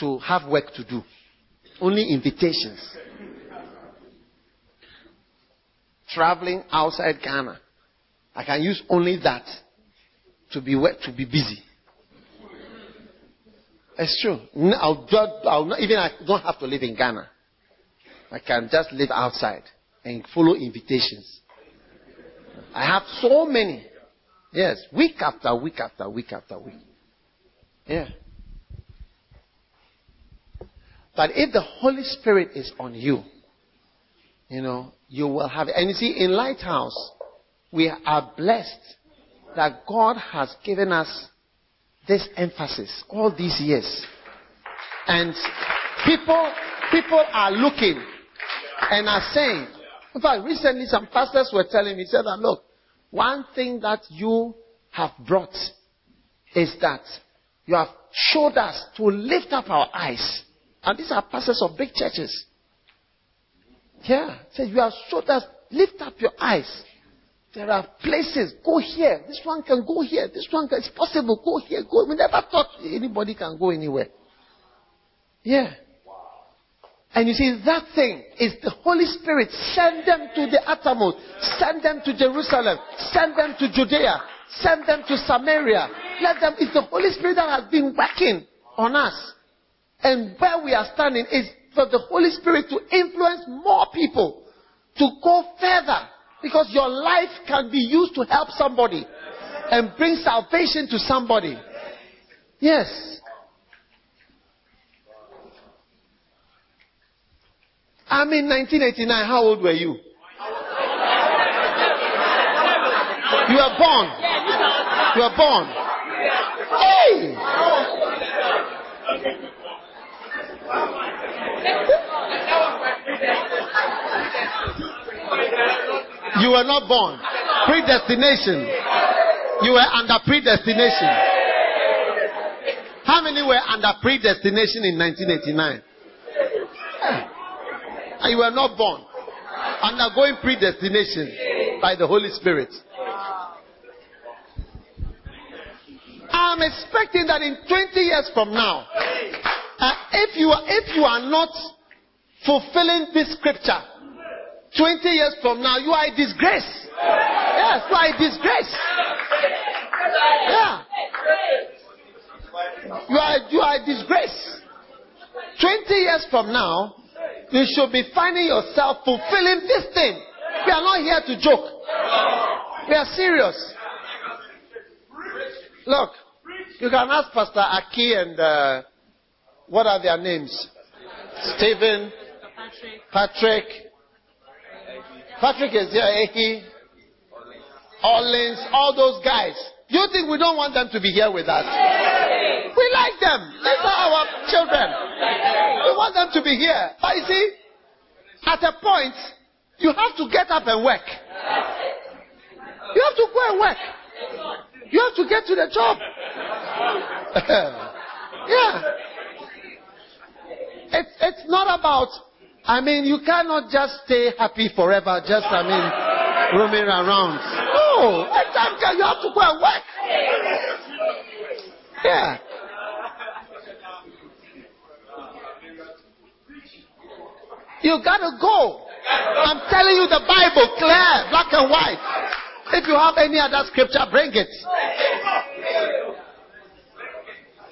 to have work to do. Only invitations. Traveling outside Ghana. I can use only that to be to be busy. It's true. I'll, I'll not, even I don't have to live in Ghana. I can just live outside and follow invitations. I have so many. Yes, week after week after week after week. Yeah. But if the Holy Spirit is on you, you know, you will have. And you see, in Lighthouse, we are blessed that God has given us this emphasis all these years. And people, people are looking and are saying, in fact, recently some pastors were telling me, said that, look, one thing that you have brought is that you have showed us to lift up our eyes and these are pastors of big churches. Yeah. Says you have showed us, lift up your eyes. There are places. Go here. This one can go here. This one can, it's possible. Go here. Go. We never thought anybody can go anywhere. Yeah. And you see, that thing is the Holy Spirit. Send them to the uttermost. Send them to Jerusalem. Send them to Judea. Send them to Samaria. Let them, it's the Holy Spirit that has been working on us. And where we are standing is for the Holy Spirit to influence more people to go further. Because your life can be used to help somebody and bring salvation to somebody. Yes. I'm in 1989. How old were you? You were born. You were born. Hey! You were not born. Predestination. You were under predestination. How many were under predestination in 1989? And you were not born. Undergoing predestination by the Holy Spirit. I'm expecting that in 20 years from now, uh, if you are, if you are not fulfilling this scripture, 20 years from now, you are a disgrace. Yes, you are a disgrace. Yeah. You are, you are a disgrace. 20 years from now, you should be finding yourself fulfilling this thing. We are not here to joke. We are serious. Look, you can ask Pastor Aki and uh, what are their names? Stephen, Patrick. Patrick is here, Eki, Orleans, all those guys. You think we don't want them to be here with us? We like them. These are our children. We want them to be here. But you see, at a point, you have to get up and work. You have to go and work. You have to get to the job. yeah. It's, it's not about, I mean, you cannot just stay happy forever, just, I mean, roaming around. No, you have to go and work. Yeah. You gotta go. I'm telling you the Bible, clear, black and white. If you have any other scripture, bring it.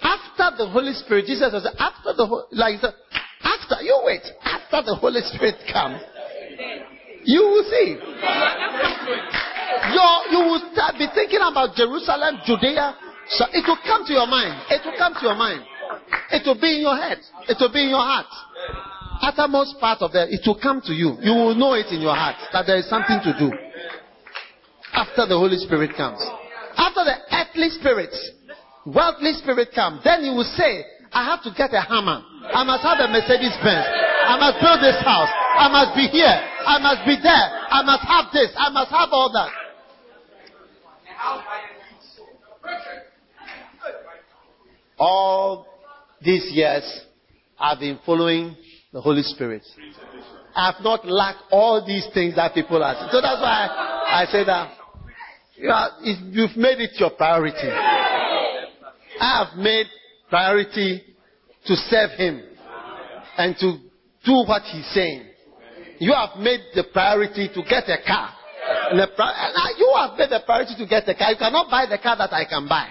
After the Holy Spirit, Jesus says, after the like after you wait, after the Holy Spirit comes, you will see. Your, you will start be thinking about Jerusalem, Judea. So it will come to your mind. It will come to your mind. It will be in your head. It will be in your heart. Uttermost part of that, it will come to you. You will know it in your heart that there is something to do after the Holy Spirit comes. After the earthly spirits, worldly spirit come, then you will say, I have to get a Hummer. I must have a Mercedes Benz. I must build this house. I must be here. I must be there. I must have this. I must have all that. All these years, I've been following the Holy Spirit. I have not lacked all these things that people ask. So that's why I say that you you've made it your priority. I have made priority to serve Him and to do what He's saying. You have made the priority to get a car. Pri- you have made the priority to get a car. You cannot buy the car that I can buy.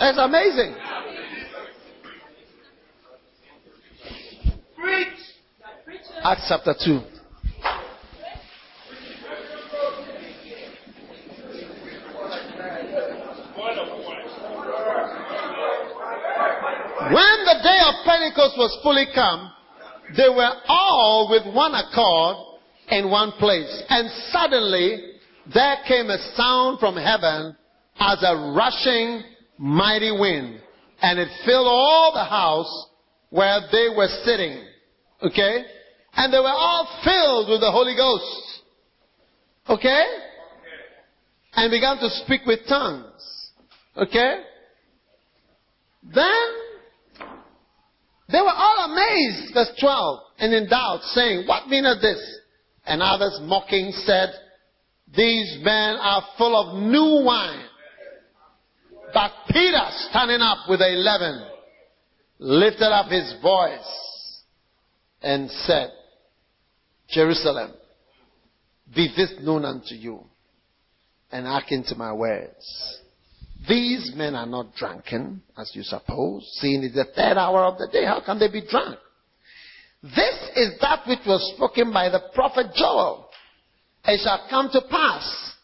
It's amazing. Acts chapter 2. When the day of Pentecost was fully come, they were all with one accord in one place. And suddenly there came a sound from heaven as a rushing mighty wind. And it filled all the house where they were sitting. Okay? And they were all filled with the Holy Ghost. Okay? And began to speak with tongues. Okay? Then they were all amazed, verse 12, and in doubt, saying, What meaneth this? And others mocking said, These men are full of new wine. But Peter, standing up with the eleven, lifted up his voice and said, Jerusalem, be this known unto you, and hearken to my words. These men are not drunken, as you suppose, seeing it's the third hour of the day. How can they be drunk? This is that which was spoken by the prophet Joel. It shall come to pass.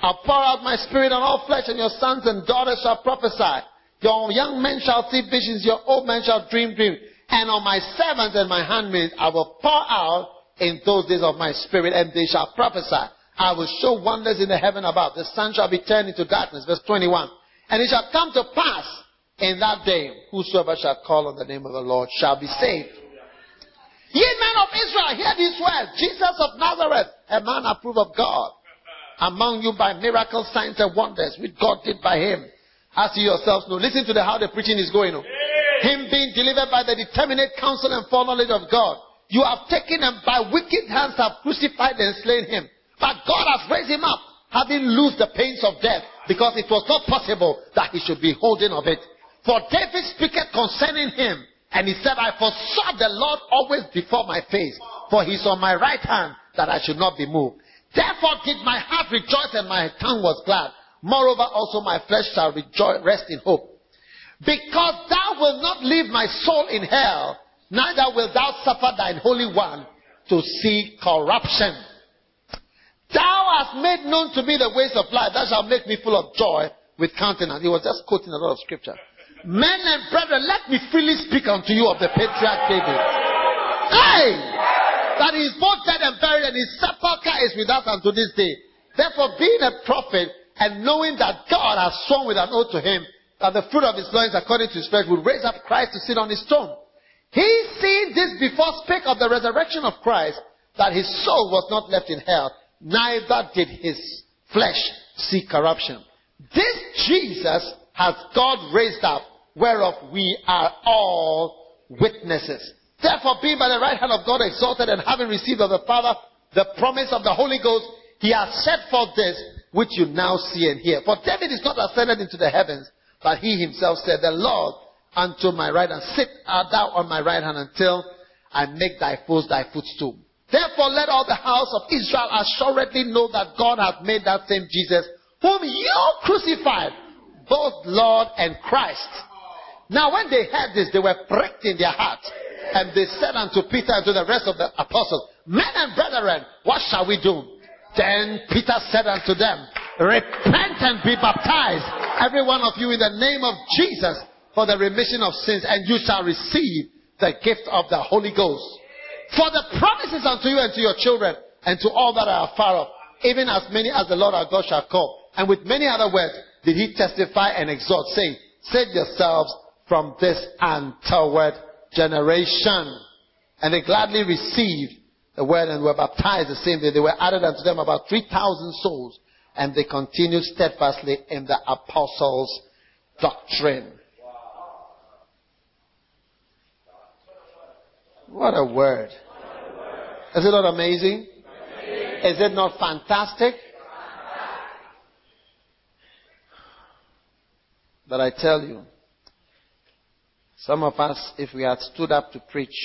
I'll pour out my spirit on all flesh, and your sons and daughters shall prophesy. Your young men shall see visions, your old men shall dream dreams. And on my servants and my handmaids I will pour out in those days of my spirit, and they shall prophesy. I will show wonders in the heaven above. The sun shall be turned into darkness. Verse 21. And it shall come to pass in that day, whosoever shall call on the name of the Lord shall be saved. Ye men of Israel, hear these words. Jesus of Nazareth, a man approved of God, among you by miracles, signs, and wonders, which God did by him. As you yourselves know. Listen to the, how the preaching is going oh. on. Him being delivered by the determinate counsel and foreknowledge of God. You have taken him by wicked hands have crucified and slain him. But God has raised him up, having loosed the pains of death, because it was not possible that he should be holding of it. For David speaketh concerning him, and he said, I foresaw the Lord always before my face, for he is on my right hand, that I should not be moved. Therefore did my heart rejoice and my tongue was glad. Moreover also my flesh shall rejoice, rest in hope. Because thou wilt not leave my soul in hell, neither wilt thou suffer thine holy one to see corruption. Thou hast made known to me the ways of life. That shall make me full of joy with countenance. He was just quoting a lot of scripture. Men and brethren, let me freely speak unto you of the patriarch David. Hey! That he is both dead and buried, and his sepulchre is with us unto this day. Therefore, being a prophet, and knowing that God has sworn with an oath to him, that the fruit of his loins, according to his flesh, would raise up Christ to sit on his throne. He, seeing this before, spake of the resurrection of Christ, that his soul was not left in hell, neither did his flesh see corruption. This Jesus has God raised up, whereof we are all witnesses. Therefore, being by the right hand of God exalted and having received of the Father the promise of the Holy Ghost, he has set forth this which you now see and hear. For David is not ascended into the heavens, but he himself said, The Lord unto my right hand, sit uh, thou on my right hand until I make thy foes thy footstool. Therefore let all the house of Israel assuredly know that God hath made that same Jesus, whom you crucified, both Lord and Christ. Now when they heard this, they were pricked in their heart. And they said unto Peter and to the rest of the apostles, Men and brethren, what shall we do? Then Peter said unto them, Repent and be baptized, every one of you in the name of Jesus, for the remission of sins, and you shall receive the gift of the Holy Ghost. For the promises unto you and to your children, and to all that are far off, even as many as the Lord our God shall call. And with many other words did he testify and exhort, saying, Save yourselves from this untoward generation. And they gladly received the word and were baptized the same day. They were added unto them about 3,000 souls. And they continued steadfastly in the apostles' doctrine. What a word. Is it not amazing? Is it not fantastic? But I tell you, some of us, if we had stood up to preach,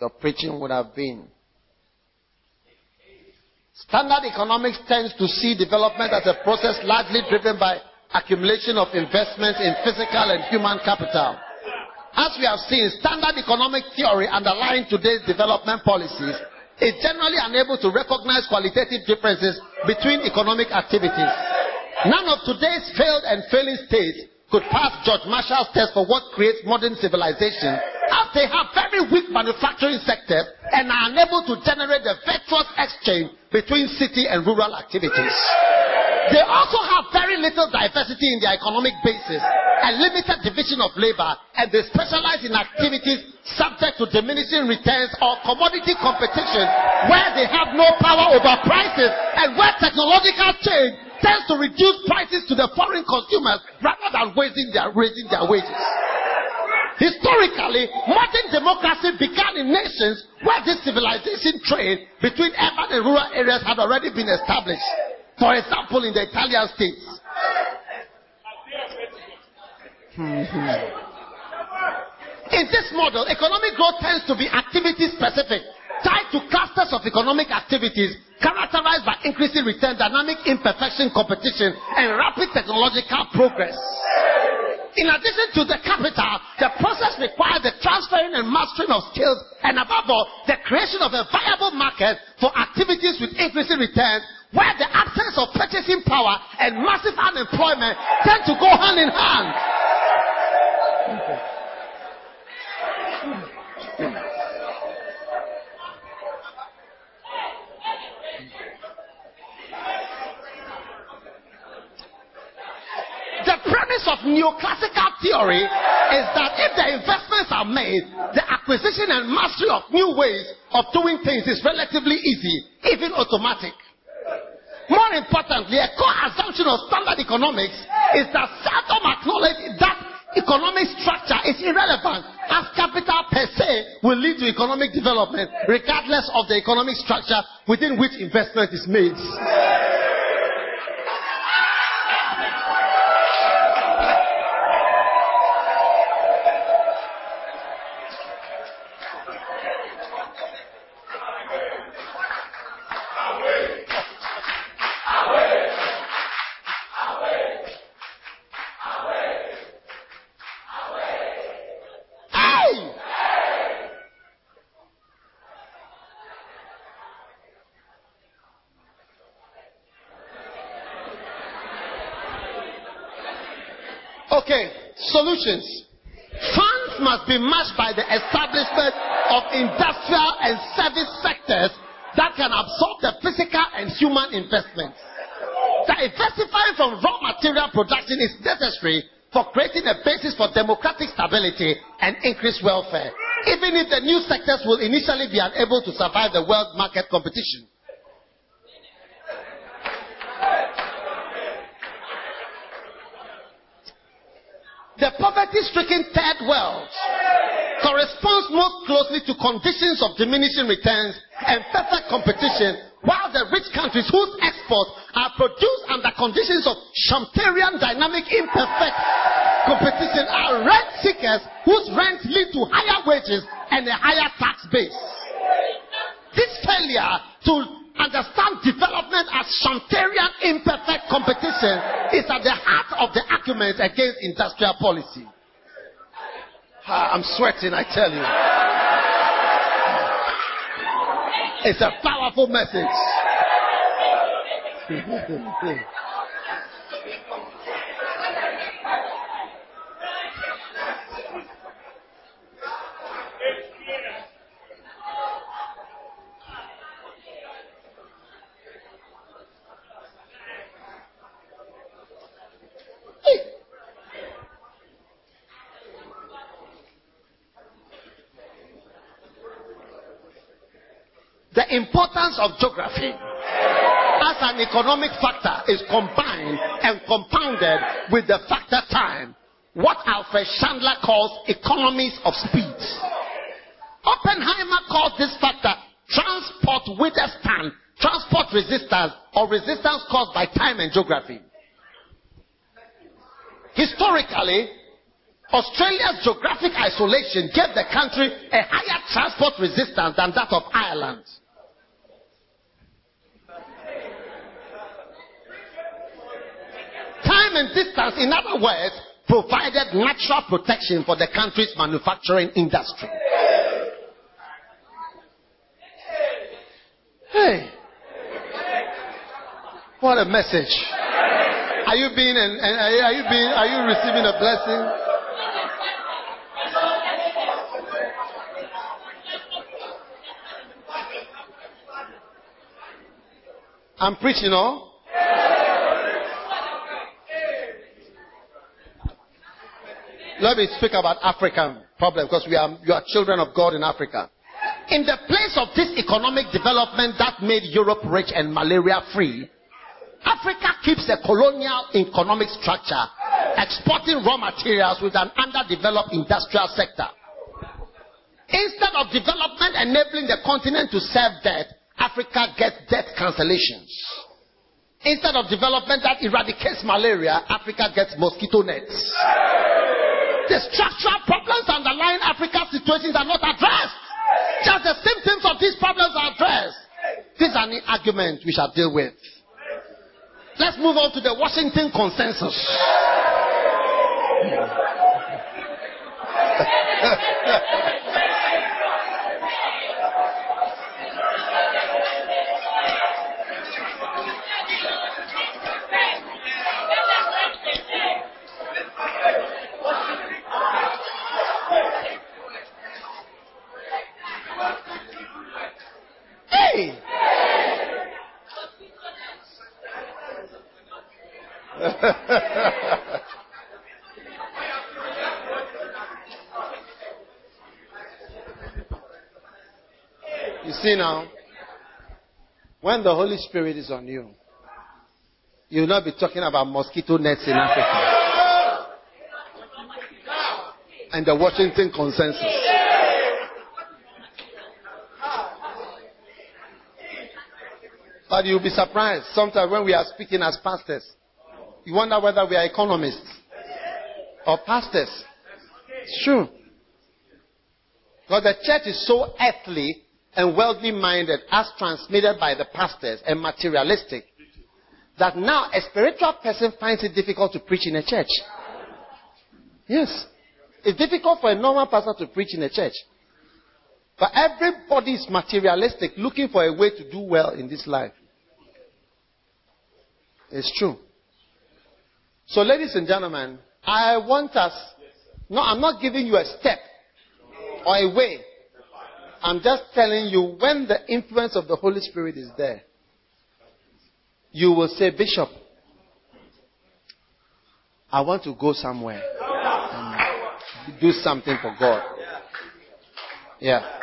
the preaching would have been. Standard economics tends to see development as a process largely driven by accumulation of investments in physical and human capital. As we have seen, standard economic theory underlying today's development policies is generally unable to recognize qualitative differences between economic activities. None of today's failed and failing states could pass George Marshall's test for what creates modern civilization as they have very weak manufacturing sectors and are unable to generate the virtuous exchange between city and rural activities. They also have very little diversity in their economic basis and limited division of labor, and they specialize in activities subject to diminishing returns or commodity competition where they have no power over prices and where technological change tends to reduce prices to the foreign consumers rather than raising their, raising their wages. Historically, modern democracy began in nations where this civilization trade between urban and rural areas had already been established. For example, in the Italian states. Hmm. in this model, economic growth tends to be activity specific, tied to clusters of economic activities characterized by increasing return, dynamic imperfection, competition, and rapid technological progress. In addition to the capital, the process requires the transferring and mastering of skills and above all, the creation of a viable market for activities with increasing returns where the absence of purchasing power and massive unemployment tend to go hand in hand. Of neoclassical theory is that if the investments are made, the acquisition and mastery of new ways of doing things is relatively easy, even automatic. More importantly, a core assumption of standard economics is that seldom acknowledge that economic structure is irrelevant as capital per se will lead to economic development regardless of the economic structure within which investment is made. Okay, solutions. Funds must be matched by the establishment of industrial and service sectors that can absorb the physical and human investments. Diversifying from raw material production is necessary for creating a basis for democratic stability and increased welfare, even if the new sectors will initially be unable to survive the world market competition. Poverty stricken third world corresponds most closely to conditions of diminishing returns and perfect competition, while the rich countries whose exports are produced under conditions of Schumpeterian dynamic imperfect competition are rent seekers whose rents lead to higher wages and a higher tax base. This failure to understand development as Schumpeterian imperfect competition is at the heart of the argument against industrial policy. I'm sweating, I tell you. It's a powerful message. of geography as an economic factor is combined and compounded with the factor time, what Alfred Chandler calls economies of speed. Oppenheimer calls this factor transport Widerstand, transport resistance, or resistance caused by time and geography. Historically, Australia's geographic isolation gave the country a higher transport resistance than that of Ireland. Time and distance, in other words, provided natural protection for the country's manufacturing industry. Hey, what a message! Are you being and are you being are you receiving a blessing? I'm preaching, no? Let me speak about African problem because we are, you are children of God in Africa. In the place of this economic development that made Europe rich and malaria free, Africa keeps a colonial economic structure, exporting raw materials with an underdeveloped industrial sector. Instead of development enabling the continent to serve debt, Africa gets debt cancellations. Instead of development that eradicates malaria, Africa gets mosquito nets. The structural problems underlying Africa's situations are not addressed. Just the symptoms of these problems are addressed. This is an argument we shall deal with. Let's move on to the Washington Consensus. See now, when the Holy Spirit is on you, you will not be talking about mosquito nets in Africa and the Washington consensus. But you'll be surprised sometimes when we are speaking as pastors. You wonder whether we are economists or pastors. It's true. Because the church is so earthly and worldly minded as transmitted by the pastors and materialistic that now a spiritual person finds it difficult to preach in a church. Yes. It's difficult for a normal pastor to preach in a church. But everybody is materialistic, looking for a way to do well in this life. It's true. So, ladies and gentlemen, I want us. No, I'm not giving you a step or a way. I'm just telling you when the influence of the Holy Spirit is there, you will say, Bishop, I want to go somewhere and do something for God. Yeah.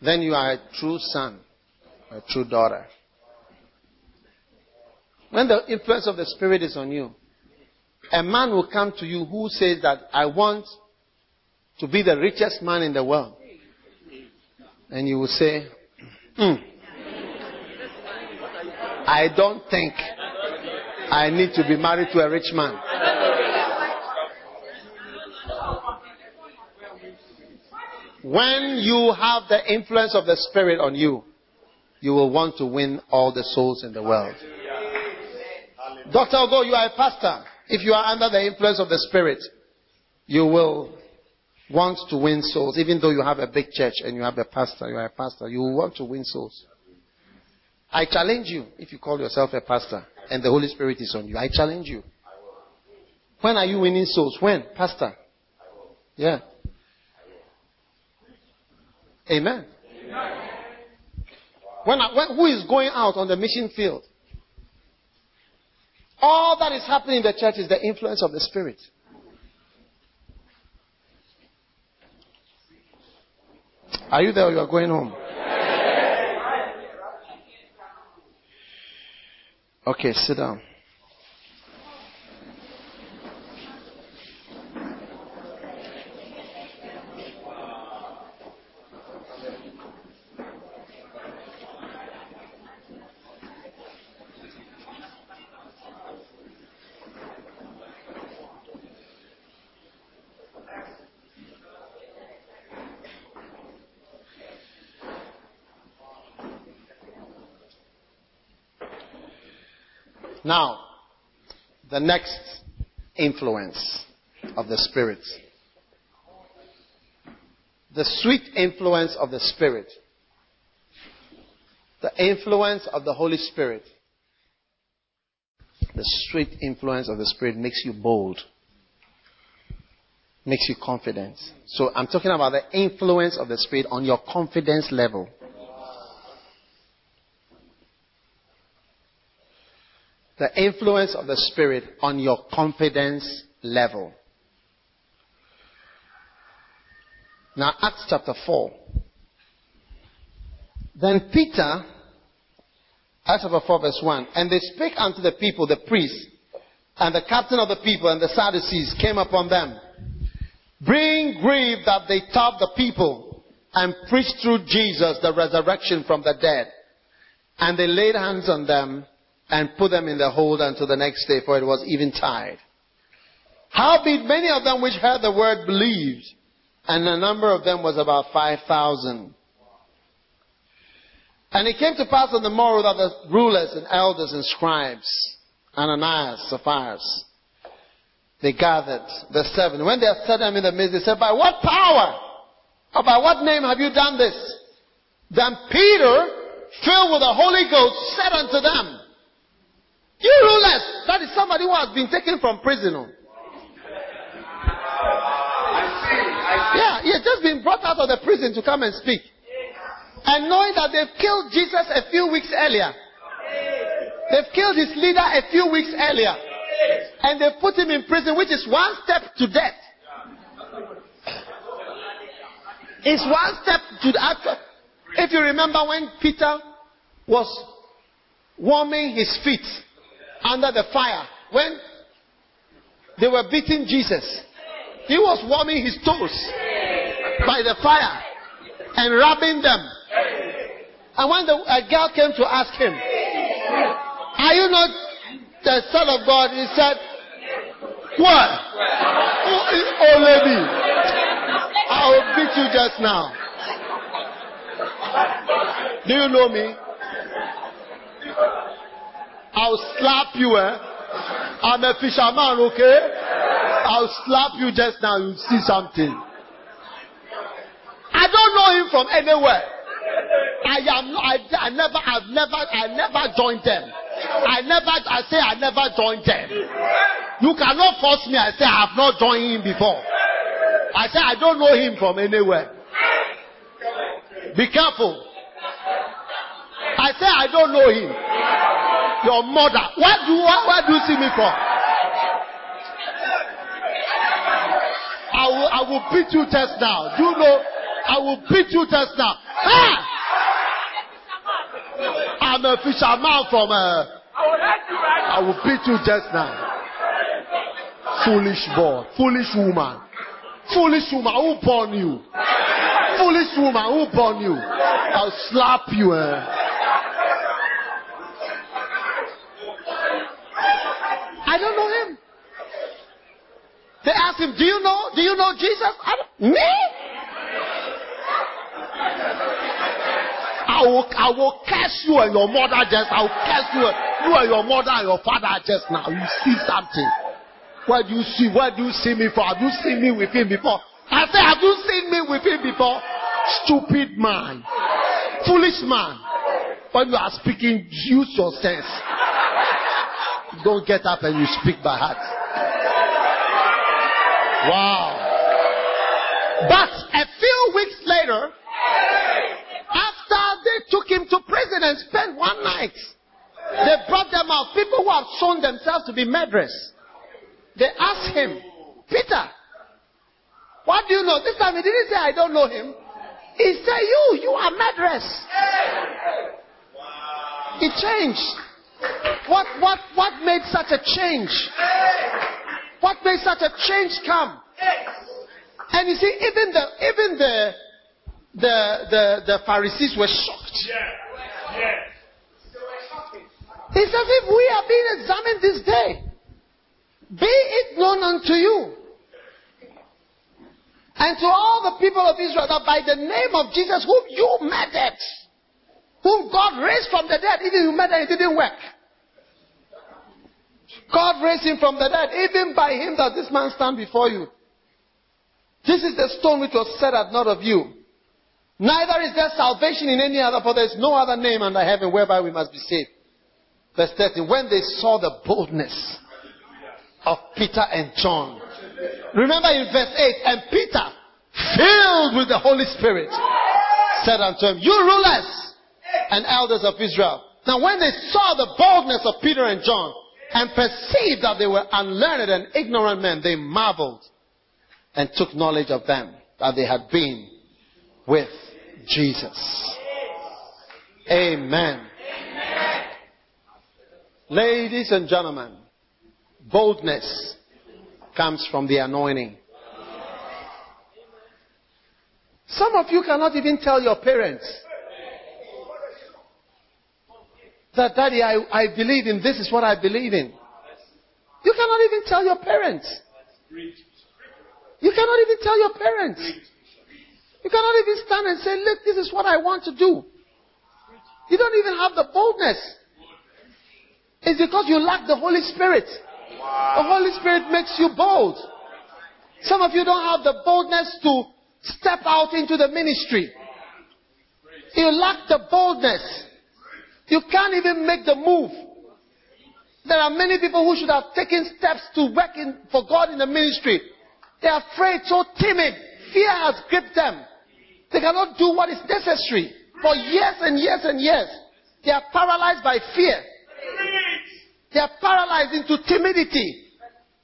Then you are a true son, a true daughter. When the influence of the Spirit is on you, a man will come to you who says that I want to be the richest man in the world. And you will say, mm, I don't think I need to be married to a rich man. When you have the influence of the Spirit on you, you will want to win all the souls in the world. Dr. Ogo, you are a pastor. If you are under the influence of the Spirit, you will want to win souls. Even though you have a big church and you have a pastor, you are a pastor, you want to win souls. I challenge you, if you call yourself a pastor and the Holy Spirit is on you, I challenge you. When are you winning souls? When? Pastor. Yeah. Amen. When, when, who is going out on the mission field? All that is happening in the church is the influence of the Spirit. Are you there or you are going home? Okay, sit down. Now, the next influence of the Spirit. The sweet influence of the Spirit. The influence of the Holy Spirit. The sweet influence of the Spirit makes you bold. Makes you confident. So I'm talking about the influence of the Spirit on your confidence level. The influence of the Spirit on your confidence level. Now, Acts chapter 4. Then Peter, Acts chapter 4, verse 1, and they spake unto the people, the priests, and the captain of the people, and the Sadducees came upon them, being grieved that they taught the people and preached through Jesus the resurrection from the dead. And they laid hands on them and put them in the hold until the next day, for it was eventide. Howbeit many of them which heard the word believed, and the number of them was about five thousand. And it came to pass on the morrow that the rulers and elders and scribes, Ananias, Sapphira, they gathered the seven. When they had set them in the midst, they said, By what power or by what name have you done this? Then Peter, filled with the Holy Ghost, said unto them, you rulers, that is somebody who has been taken from prison. Oh. Yeah, he has just been brought out of the prison to come and speak. And knowing that they've killed Jesus a few weeks earlier. They've killed his leader a few weeks earlier. And they've put him in prison, which is one step to death. It's one step to the actual. If you remember when Peter was warming his feet under the fire, when they were beating Jesus, he was warming his toes by the fire and rubbing them. And when the, a girl came to ask him, Are you not the Son of God? He said, What? Oh, oh lady, I will beat you just now. Do you know me? I'll slap you, eh? I'm a fisherman, okay? I'll slap you just now. You see something. I don't know him from anywhere. I am I, I never I've never I never joined them. I never I say I never joined them. You cannot force me. I say I have not joined him before. I say I don't know him from anywhere. Be careful. I say I don't know him. Your mother. What do what, what do you see me for? I will I will beat you just now. Do you know I will beat you just now. Ah! I'm a fisherman from uh, I will beat you just now. Foolish boy, foolish woman, foolish woman who born you, foolish woman who born you. I'll slap you. Eh? I don't know him. They asked him, "Do you know? Do you know Jesus?" me? I will, I will curse you and your mother just, I will curse you, you and your mother and your father just now. You see something. Where do you see, where do you see me for? Have you seen me with him before? I say, have you seen me with him before? Stupid man. Foolish man. When you are speaking, use your sense. Don't get up and you speak by heart. Wow. But a few weeks later, after they took him to prison and spent one night. They brought them out. People who have shown themselves to be murderers. They asked him, Peter, what do you know? This time he didn't say, I don't know him. He said, You, you are murderers. He changed. What, what, what made such a change? What made such a change come? And you see, even the, even the, the, the, the Pharisees were shocked. Yeah. Yeah. It's as if we are being examined this day. Be it known unto you and to all the people of Israel that by the name of Jesus, whom you murdered, whom God raised from the dead, even you murdered, it didn't work. God raised him from the dead, even by him that this man stand before you. This is the stone which was set at not of you. Neither is there salvation in any other, for there is no other name under heaven whereby we must be saved. Verse 13. When they saw the boldness of Peter and John. Remember in verse 8, and Peter, filled with the Holy Spirit, said unto him, You rulers and elders of Israel. Now when they saw the boldness of Peter and John, and perceived that they were unlearned and ignorant men, they marveled and took knowledge of them that they had been with Jesus. Amen. Amen. Ladies and gentlemen, boldness comes from the anointing. Some of you cannot even tell your parents that, Daddy, I, I believe in this is what I believe in. You cannot even tell your parents. You cannot even tell your parents. You cannot even stand and say, look, this is what I want to do. You don't even have the boldness. It's because you lack the Holy Spirit. The Holy Spirit makes you bold. Some of you don't have the boldness to step out into the ministry. You lack the boldness. You can't even make the move. There are many people who should have taken steps to work in, for God in the ministry. They are afraid, so timid. Fear has gripped them. They cannot do what is necessary for years and years and years. They are paralyzed by fear. They are paralyzed into timidity.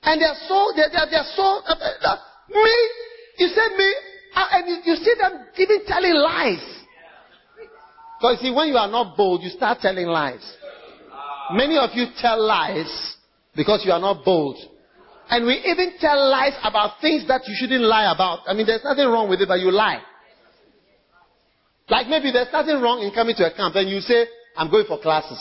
And they are so, they, they, are, they are so, uh, uh, me, you say me, and you, you see them even telling lies. Because see, when you are not bold, you start telling lies. Many of you tell lies because you are not bold. And we even tell lies about things that you shouldn't lie about. I mean, there's nothing wrong with it, but you lie. Like maybe there's nothing wrong in coming to a camp and you say, I'm going for classes.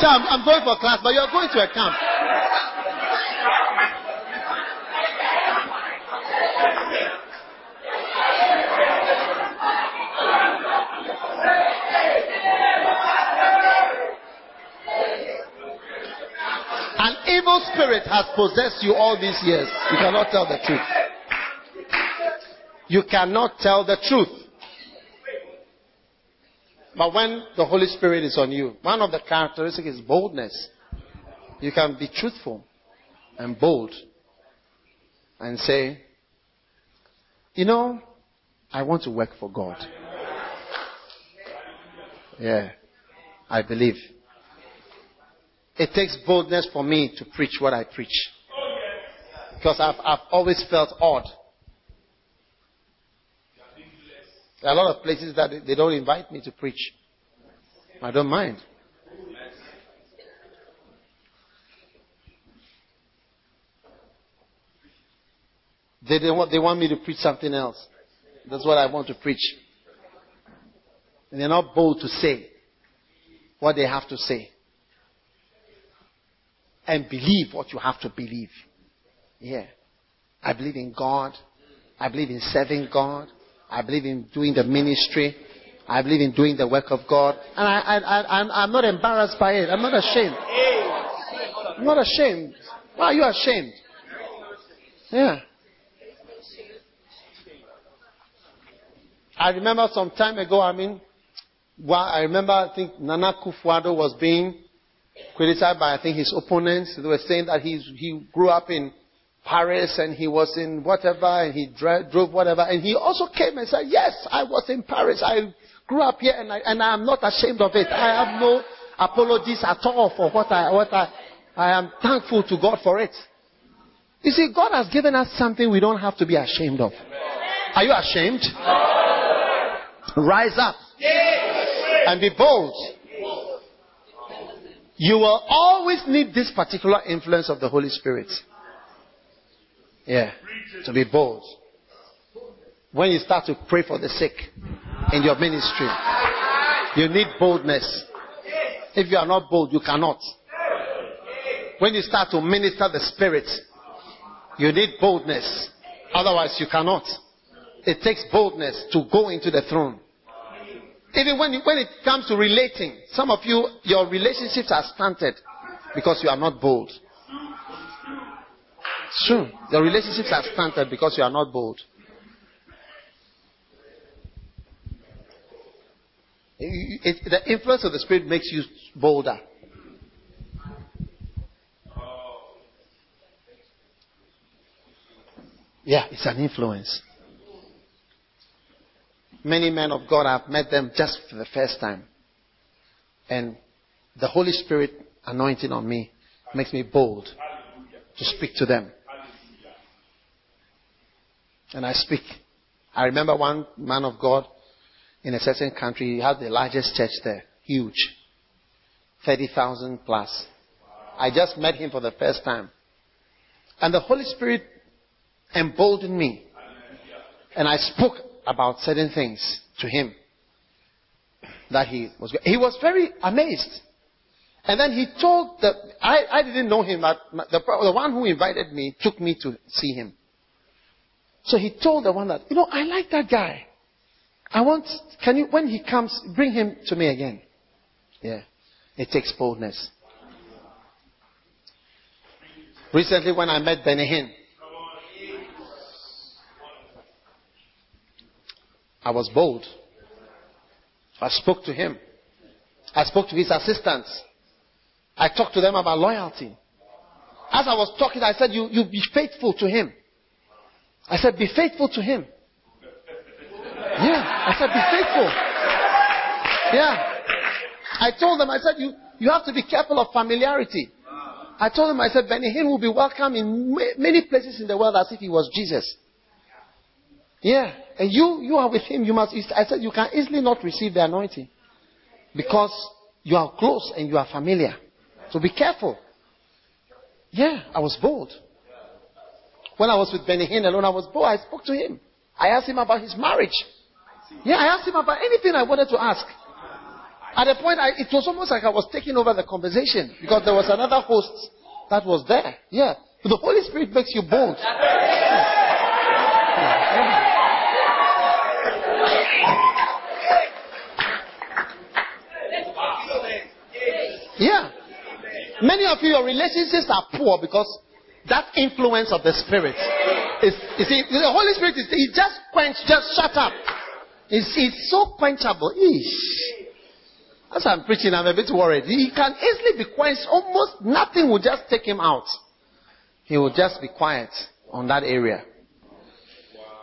So I'm, I'm going for class, but you're going to a camp. An evil spirit has possessed you all these years. You cannot tell the truth. You cannot tell the truth. But when the Holy Spirit is on you, one of the characteristics is boldness. You can be truthful and bold and say, you know, I want to work for God. Yeah, I believe. It takes boldness for me to preach what I preach. Because I've, I've always felt odd. There are a lot of places that they don't invite me to preach. I don't mind. They, they, want, they want me to preach something else. That's what I want to preach. And they're not bold to say what they have to say and believe what you have to believe. Yeah. I believe in God. I believe in serving God. I believe in doing the ministry. I believe in doing the work of God. And I, I'm not embarrassed by it. I'm not ashamed. I'm not ashamed. Why are you ashamed? Yeah. I remember some time ago, I mean, well, I remember, I think Nana Akufo-Addo was being criticized by, I think, his opponents. They were saying that he's, he grew up in Paris and he was in whatever and he drove whatever. And he also came and said, Yes, I was in Paris. I grew up here and I, and I am not ashamed of it. I have no apologies at all for what I, what I, I am thankful to God for it. You see, God has given us something we don't have to be ashamed of. Are you ashamed? Rise up and be bold. You will always need this particular influence of the Holy Spirit. Yeah. To be bold. When you start to pray for the sick in your ministry, you need boldness. If you are not bold, you cannot. When you start to minister the Spirit, you need boldness. Otherwise, you cannot. It takes boldness to go into the throne. Even when, you, when it comes to relating, some of you, your relationships are stunted because you are not bold. It's true. Your relationships are stunted because you are not bold. It, it, the influence of the Spirit makes you bolder. Yeah, it's an influence. Many men of God, I've met them just for the first time. And the Holy Spirit anointing on me makes me bold to speak to them. And I speak. I remember one man of God in a certain country, he had the largest church there. Huge. 30,000 plus. I just met him for the first time. And the Holy Spirit emboldened me. And I spoke about certain things to him that he was he was very amazed and then he told the i, I didn't know him but the, the one who invited me took me to see him so he told the one that you know i like that guy i want can you when he comes bring him to me again yeah it takes boldness recently when i met Benny Hinn I was bold. I spoke to him. I spoke to his assistants. I talked to them about loyalty. As I was talking, I said, you, you be faithful to him. I said, be faithful to him. Yeah, I said, be faithful. Yeah. I told them, I said, you, you have to be careful of familiarity. I told them, I said, Benny Hinn will be welcome in many places in the world as if he was Jesus. Yeah. And you, you are with him. You must, I said, you can easily not receive the anointing. Because you are close and you are familiar. So be careful. Yeah, I was bold. When I was with Benny Hinn alone, I was bold. I spoke to him. I asked him about his marriage. Yeah, I asked him about anything I wanted to ask. At a point, I, it was almost like I was taking over the conversation because there was another host that was there. Yeah. The Holy Spirit makes you bold. Yeah. Many of you, your relationships are poor because that influence of the Spirit is, you see, the Holy Spirit is, he just quench, just shut up. It's, so quenchable. Eesh. As I'm preaching, I'm a bit worried. He can easily be quenched. Almost nothing will just take him out. He will just be quiet on that area.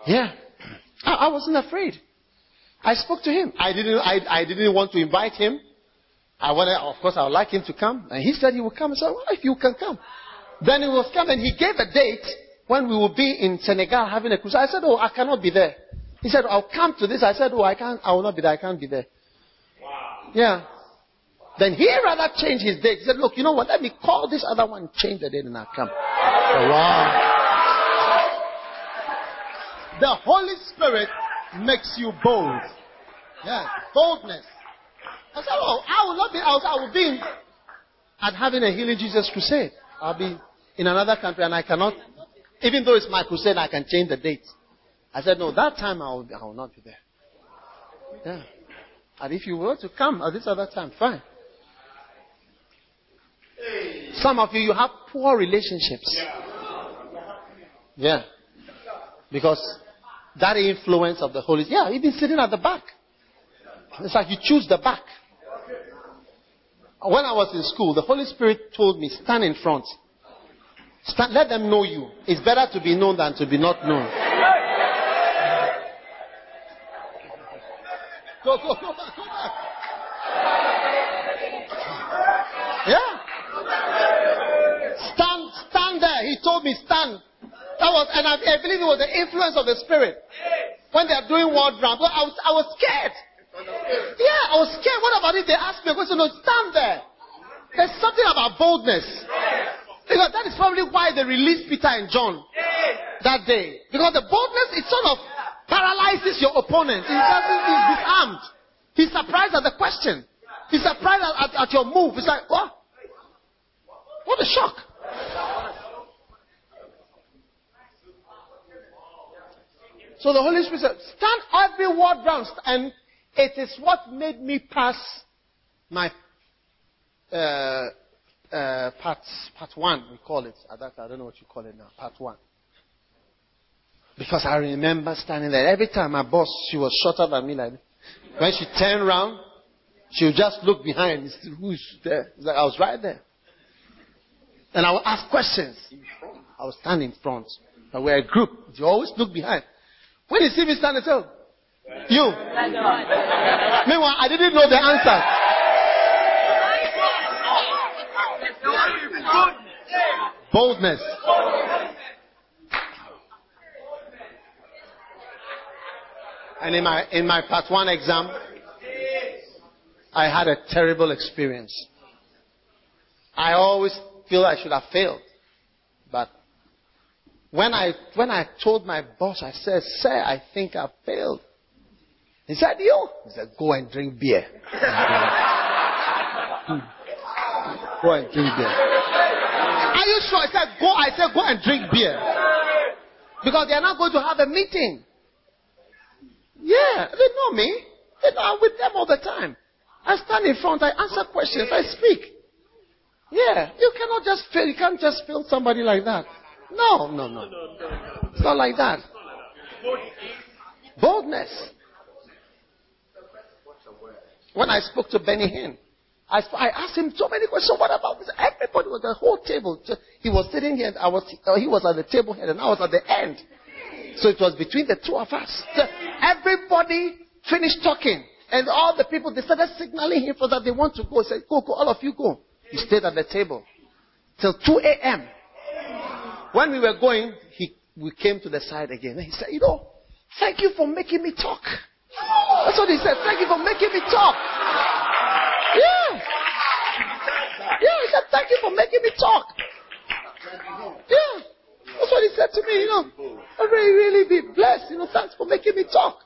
Yeah. I, I wasn't afraid. I spoke to him. I didn't, I, I didn't want to invite him. I wanted, of course, I would like him to come. And he said he would come. I said, well, if you can come. Then he was coming. He gave a date when we will be in Senegal having a crusade. I said, oh, I cannot be there. He said, I'll come to this. I said, oh, I can't, I will not be there. I can't be there. Yeah. Then he rather changed his date. He said, Look, you know what? Let me call this other one, change the date, and I'll come. Oh, wow. The Holy Spirit makes you bold. Yeah, boldness. I said, Oh, I will not be, I will, I will be in, at having a Healing Jesus crusade. I'll be in another country and I cannot, even though it's my crusade, I can change the date. I said, No, that time I will, I will not be there. Yeah. And if you were to come at this other time, fine. Some of you, you have poor relationships. Yeah. Because that influence of the Holy Spirit. Yeah, you've been sitting at the back. It's like you choose the back. When I was in school, the Holy Spirit told me, stand in front. Stand, let them know you. It's better to be known than to be not known. Go, go, go back, go back. Yeah. Stand, stand there. He told me stand. That was, and I, I believe it was the influence of the Spirit. When they are doing ward round, I was, I was scared. Yeah, I was scared. What about if they ask me a question? No, stand there. There's something about boldness. Because that is probably why they released Peter and John that day. Because the boldness it sort of paralyzes your opponent. He doesn't, he's disarmed. He's surprised at the question. He's surprised at, at, at your move. He's like, what? What a shock. So the Holy Spirit said, stand every ward round. And it is what made me pass my uh, uh, part, part one, we call it. I don't know what you call it now. Part one. Because I remember standing there. Every time my boss, she was shorter than me. Like, when she turned around, she would just look behind. Who's there? Like, I was right there. And I would ask questions. I was standing in front. But we're a group. You always look behind. When you see me standing still, you. Meanwhile, I didn't know the answer. Boldness. And in my, in my part one exam, I had a terrible experience. I always feel I should have failed. But when I, when I told my boss, I said, Sir, I think I failed. He said, You? He said, Go and drink beer. go and drink beer. You sure? I said, Go. I said, Go and drink beer. Because they are not going to have a meeting. Yeah, they know me. They know I'm with them all the time. I stand in front, I answer questions, I speak. Yeah, you cannot just fail. You can't just fail somebody like that. No, no, no. It's not like that. Boldness. When I spoke to Benny Hinn, I, I asked him so many questions. What about this? Everybody was the whole table. He was sitting here. I was. Uh, he was at the table head, and I was at the end. So it was between the two of us. Everybody finished talking. And all the people, they started signaling him for that they want to go. He said, go, go, all of you go. He stayed at the table till 2 a.m. When we were going, he, we came to the side again. And he said, you know, thank you for making me talk. That's what he said. Thank you for making me talk. Said, thank you for making me talk. Yeah. That's what he said to me, you know. I really, really be blessed. You know, thanks for making me talk.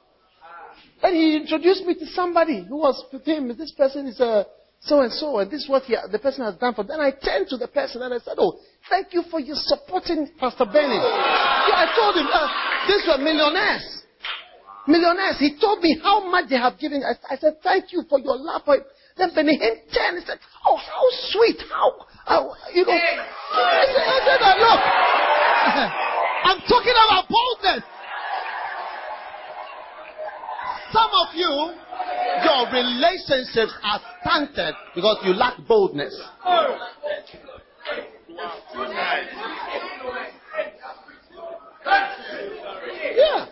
And he introduced me to somebody who was with him. This person is a so and so, and this is what he, the person has done for. Then I turned to the person and I said, "Oh, thank you for your supporting Pastor Benny." Yeah, I told him uh, these were millionaires, millionaires. He told me how much they have given. I, I said, "Thank you for your love." Then Benny Hinn turned and said, "Oh, how sweet! How, how you know?" I said, I said "Look, I'm talking about boldness." Some of you, your relationships are stunted because you lack boldness. Yeah.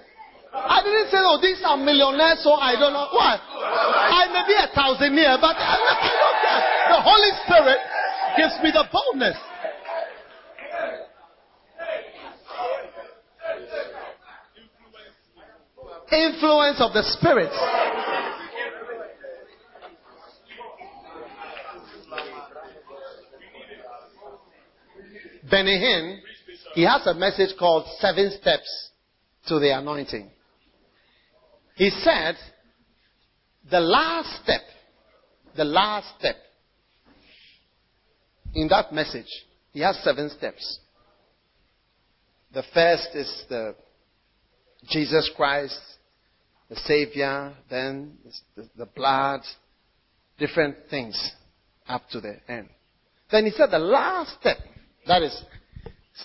I didn't say, oh, these are millionaires, so I don't know. What? I may be a thousandaire, but I don't care. The Holy Spirit gives me the boldness. influence of the Spirit. Benny Hinn, he has a message called Seven Steps to the Anointing. He said, the last step, the last step in that message, he has seven steps. The first is the Jesus Christ the Savior, then the, the blood, different things up to the end. Then he said the last step, that is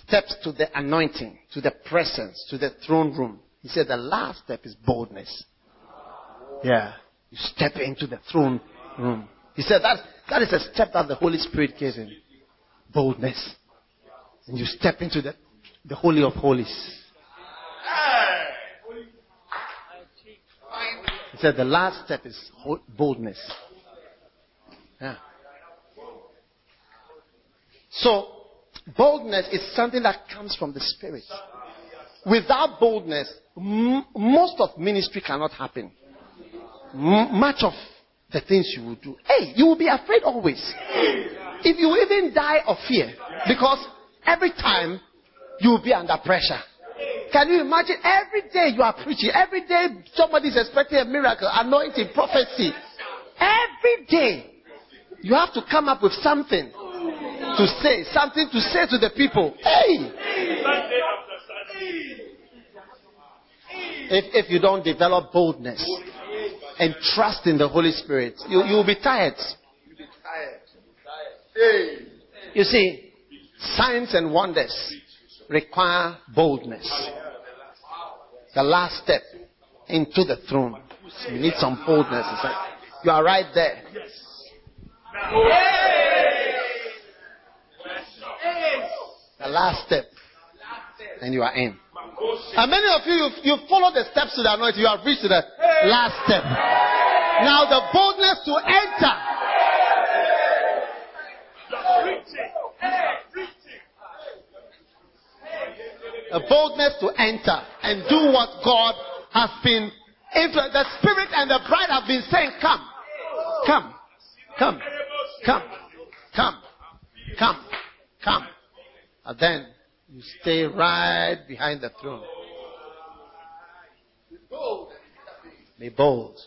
steps to the anointing, to the presence, to the throne room. He said the last step is boldness. Yeah. You step into the throne room. He said that, that is a step that the Holy Spirit gives him. Boldness. And you step into the, the Holy of Holies. He said the last step is boldness. Yeah. So, boldness is something that comes from the Spirit. Without boldness, m- most of ministry cannot happen. M- much of the things you will do. Hey, you will be afraid always. If you even die of fear, because every time you will be under pressure. Can you imagine every day you are preaching, every day somebody is expecting a miracle, anointing, prophecy. Every day you have to come up with something to say, something to say to the people. Hey! If, if you don't develop boldness and trust in the Holy Spirit, you, you will be tired. You see, signs and wonders require boldness. The last step into the throne. You need some boldness. Like you are right there. The last step. And you are in. And many of you, you've, you've followed the steps to the anointing. You have reached the last step. Now the boldness to enter The boldness to enter and do what God has been influenced. The Spirit and the bride have been saying, Come, come, come, come, come, come, come. And then you stay right behind the throne. Be bold.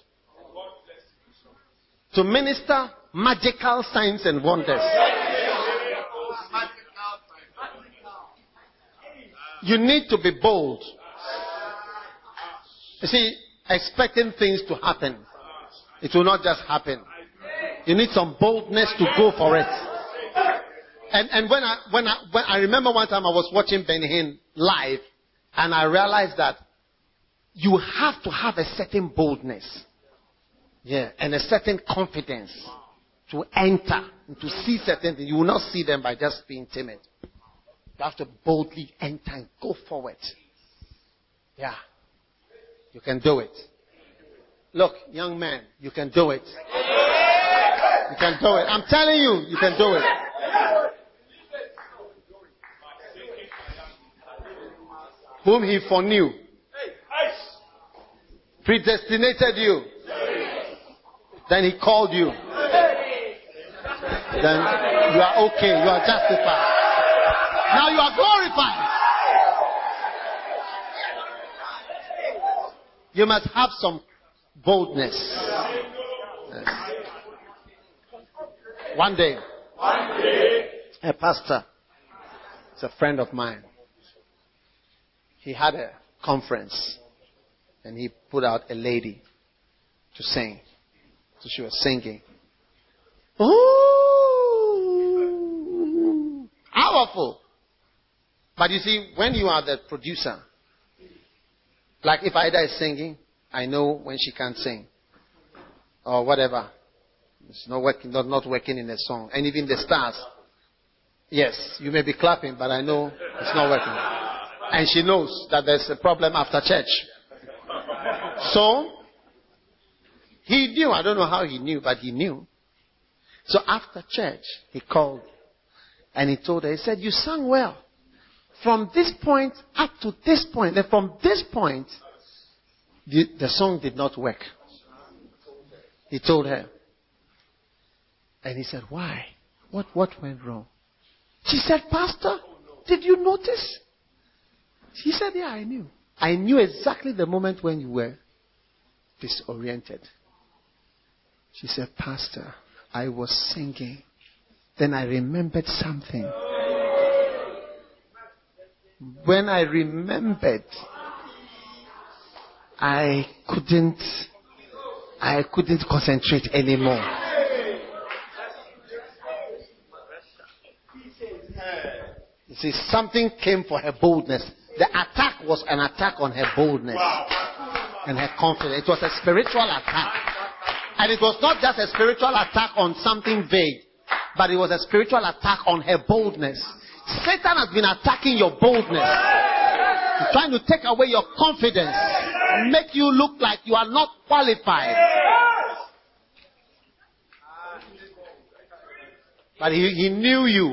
To minister magical signs and wonders. You need to be bold. You see, expecting things to happen. It will not just happen. You need some boldness to go for it. And, and when I, when I, when I remember one time I was watching Benny Hinn live and I realized that you have to have a certain boldness. Yeah, and a certain confidence to enter, and to see certain things. You will not see them by just being timid. You have to boldly enter and go forward. Yeah. You can do it. Look, young man, you can do it. You can do it. I'm telling you, you can do it. Whom he foreknew, predestinated you, then he called you. Then you are okay, you are justified. Now you are glorified. You must have some boldness. Yes. One day, One day, a pastor, it's a friend of mine. He had a conference and he put out a lady to sing. So she was singing. Ooh, powerful. But you see, when you are the producer, like if Ida is singing, I know when she can't sing. Or whatever. It's not working, not, not working in a song. And even the stars. Yes, you may be clapping, but I know it's not working. And she knows that there's a problem after church. So, he knew. I don't know how he knew, but he knew. So after church, he called and he told her, he said, you sang well. From this point up to this point, and from this point, the, the song did not work. He told her. And he said, why? What, what went wrong? She said, Pastor, did you notice? He said, yeah, I knew. I knew exactly the moment when you were disoriented. She said, Pastor, I was singing. Then I remembered something. When I remembered, I couldn't, I couldn't concentrate anymore. See, something came for her boldness. The attack was an attack on her boldness and her confidence. It was a spiritual attack. And it was not just a spiritual attack on something vague, but it was a spiritual attack on her boldness. Satan has been attacking your boldness. He's trying to take away your confidence, make you look like you are not qualified. But he, he knew you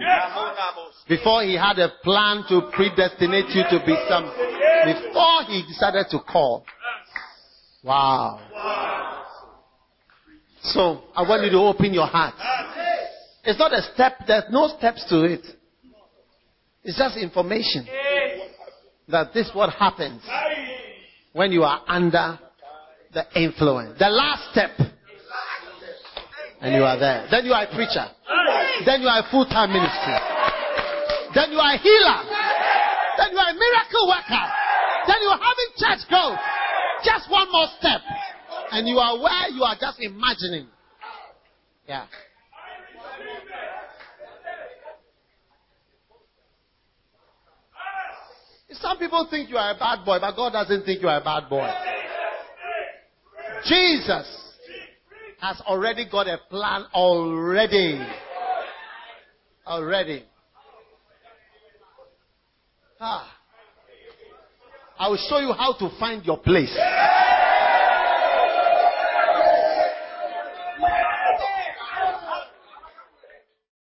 before he had a plan to predestinate you to be some. Before he decided to call. Wow. So I want you to open your heart. It's not a step, there's no steps to it. It's just information that this what happens when you are under the influence. The last step. And you are there. Then you are a preacher. Then you are a full-time ministry. Then you are a healer. Then you are a miracle worker. Then you are having church growth. Just one more step. And you are where you are just imagining. Yeah. Some people think you are a bad boy, but God doesn't think you are a bad boy. Jesus has already got a plan already. Already. Ah. I will show you how to find your place.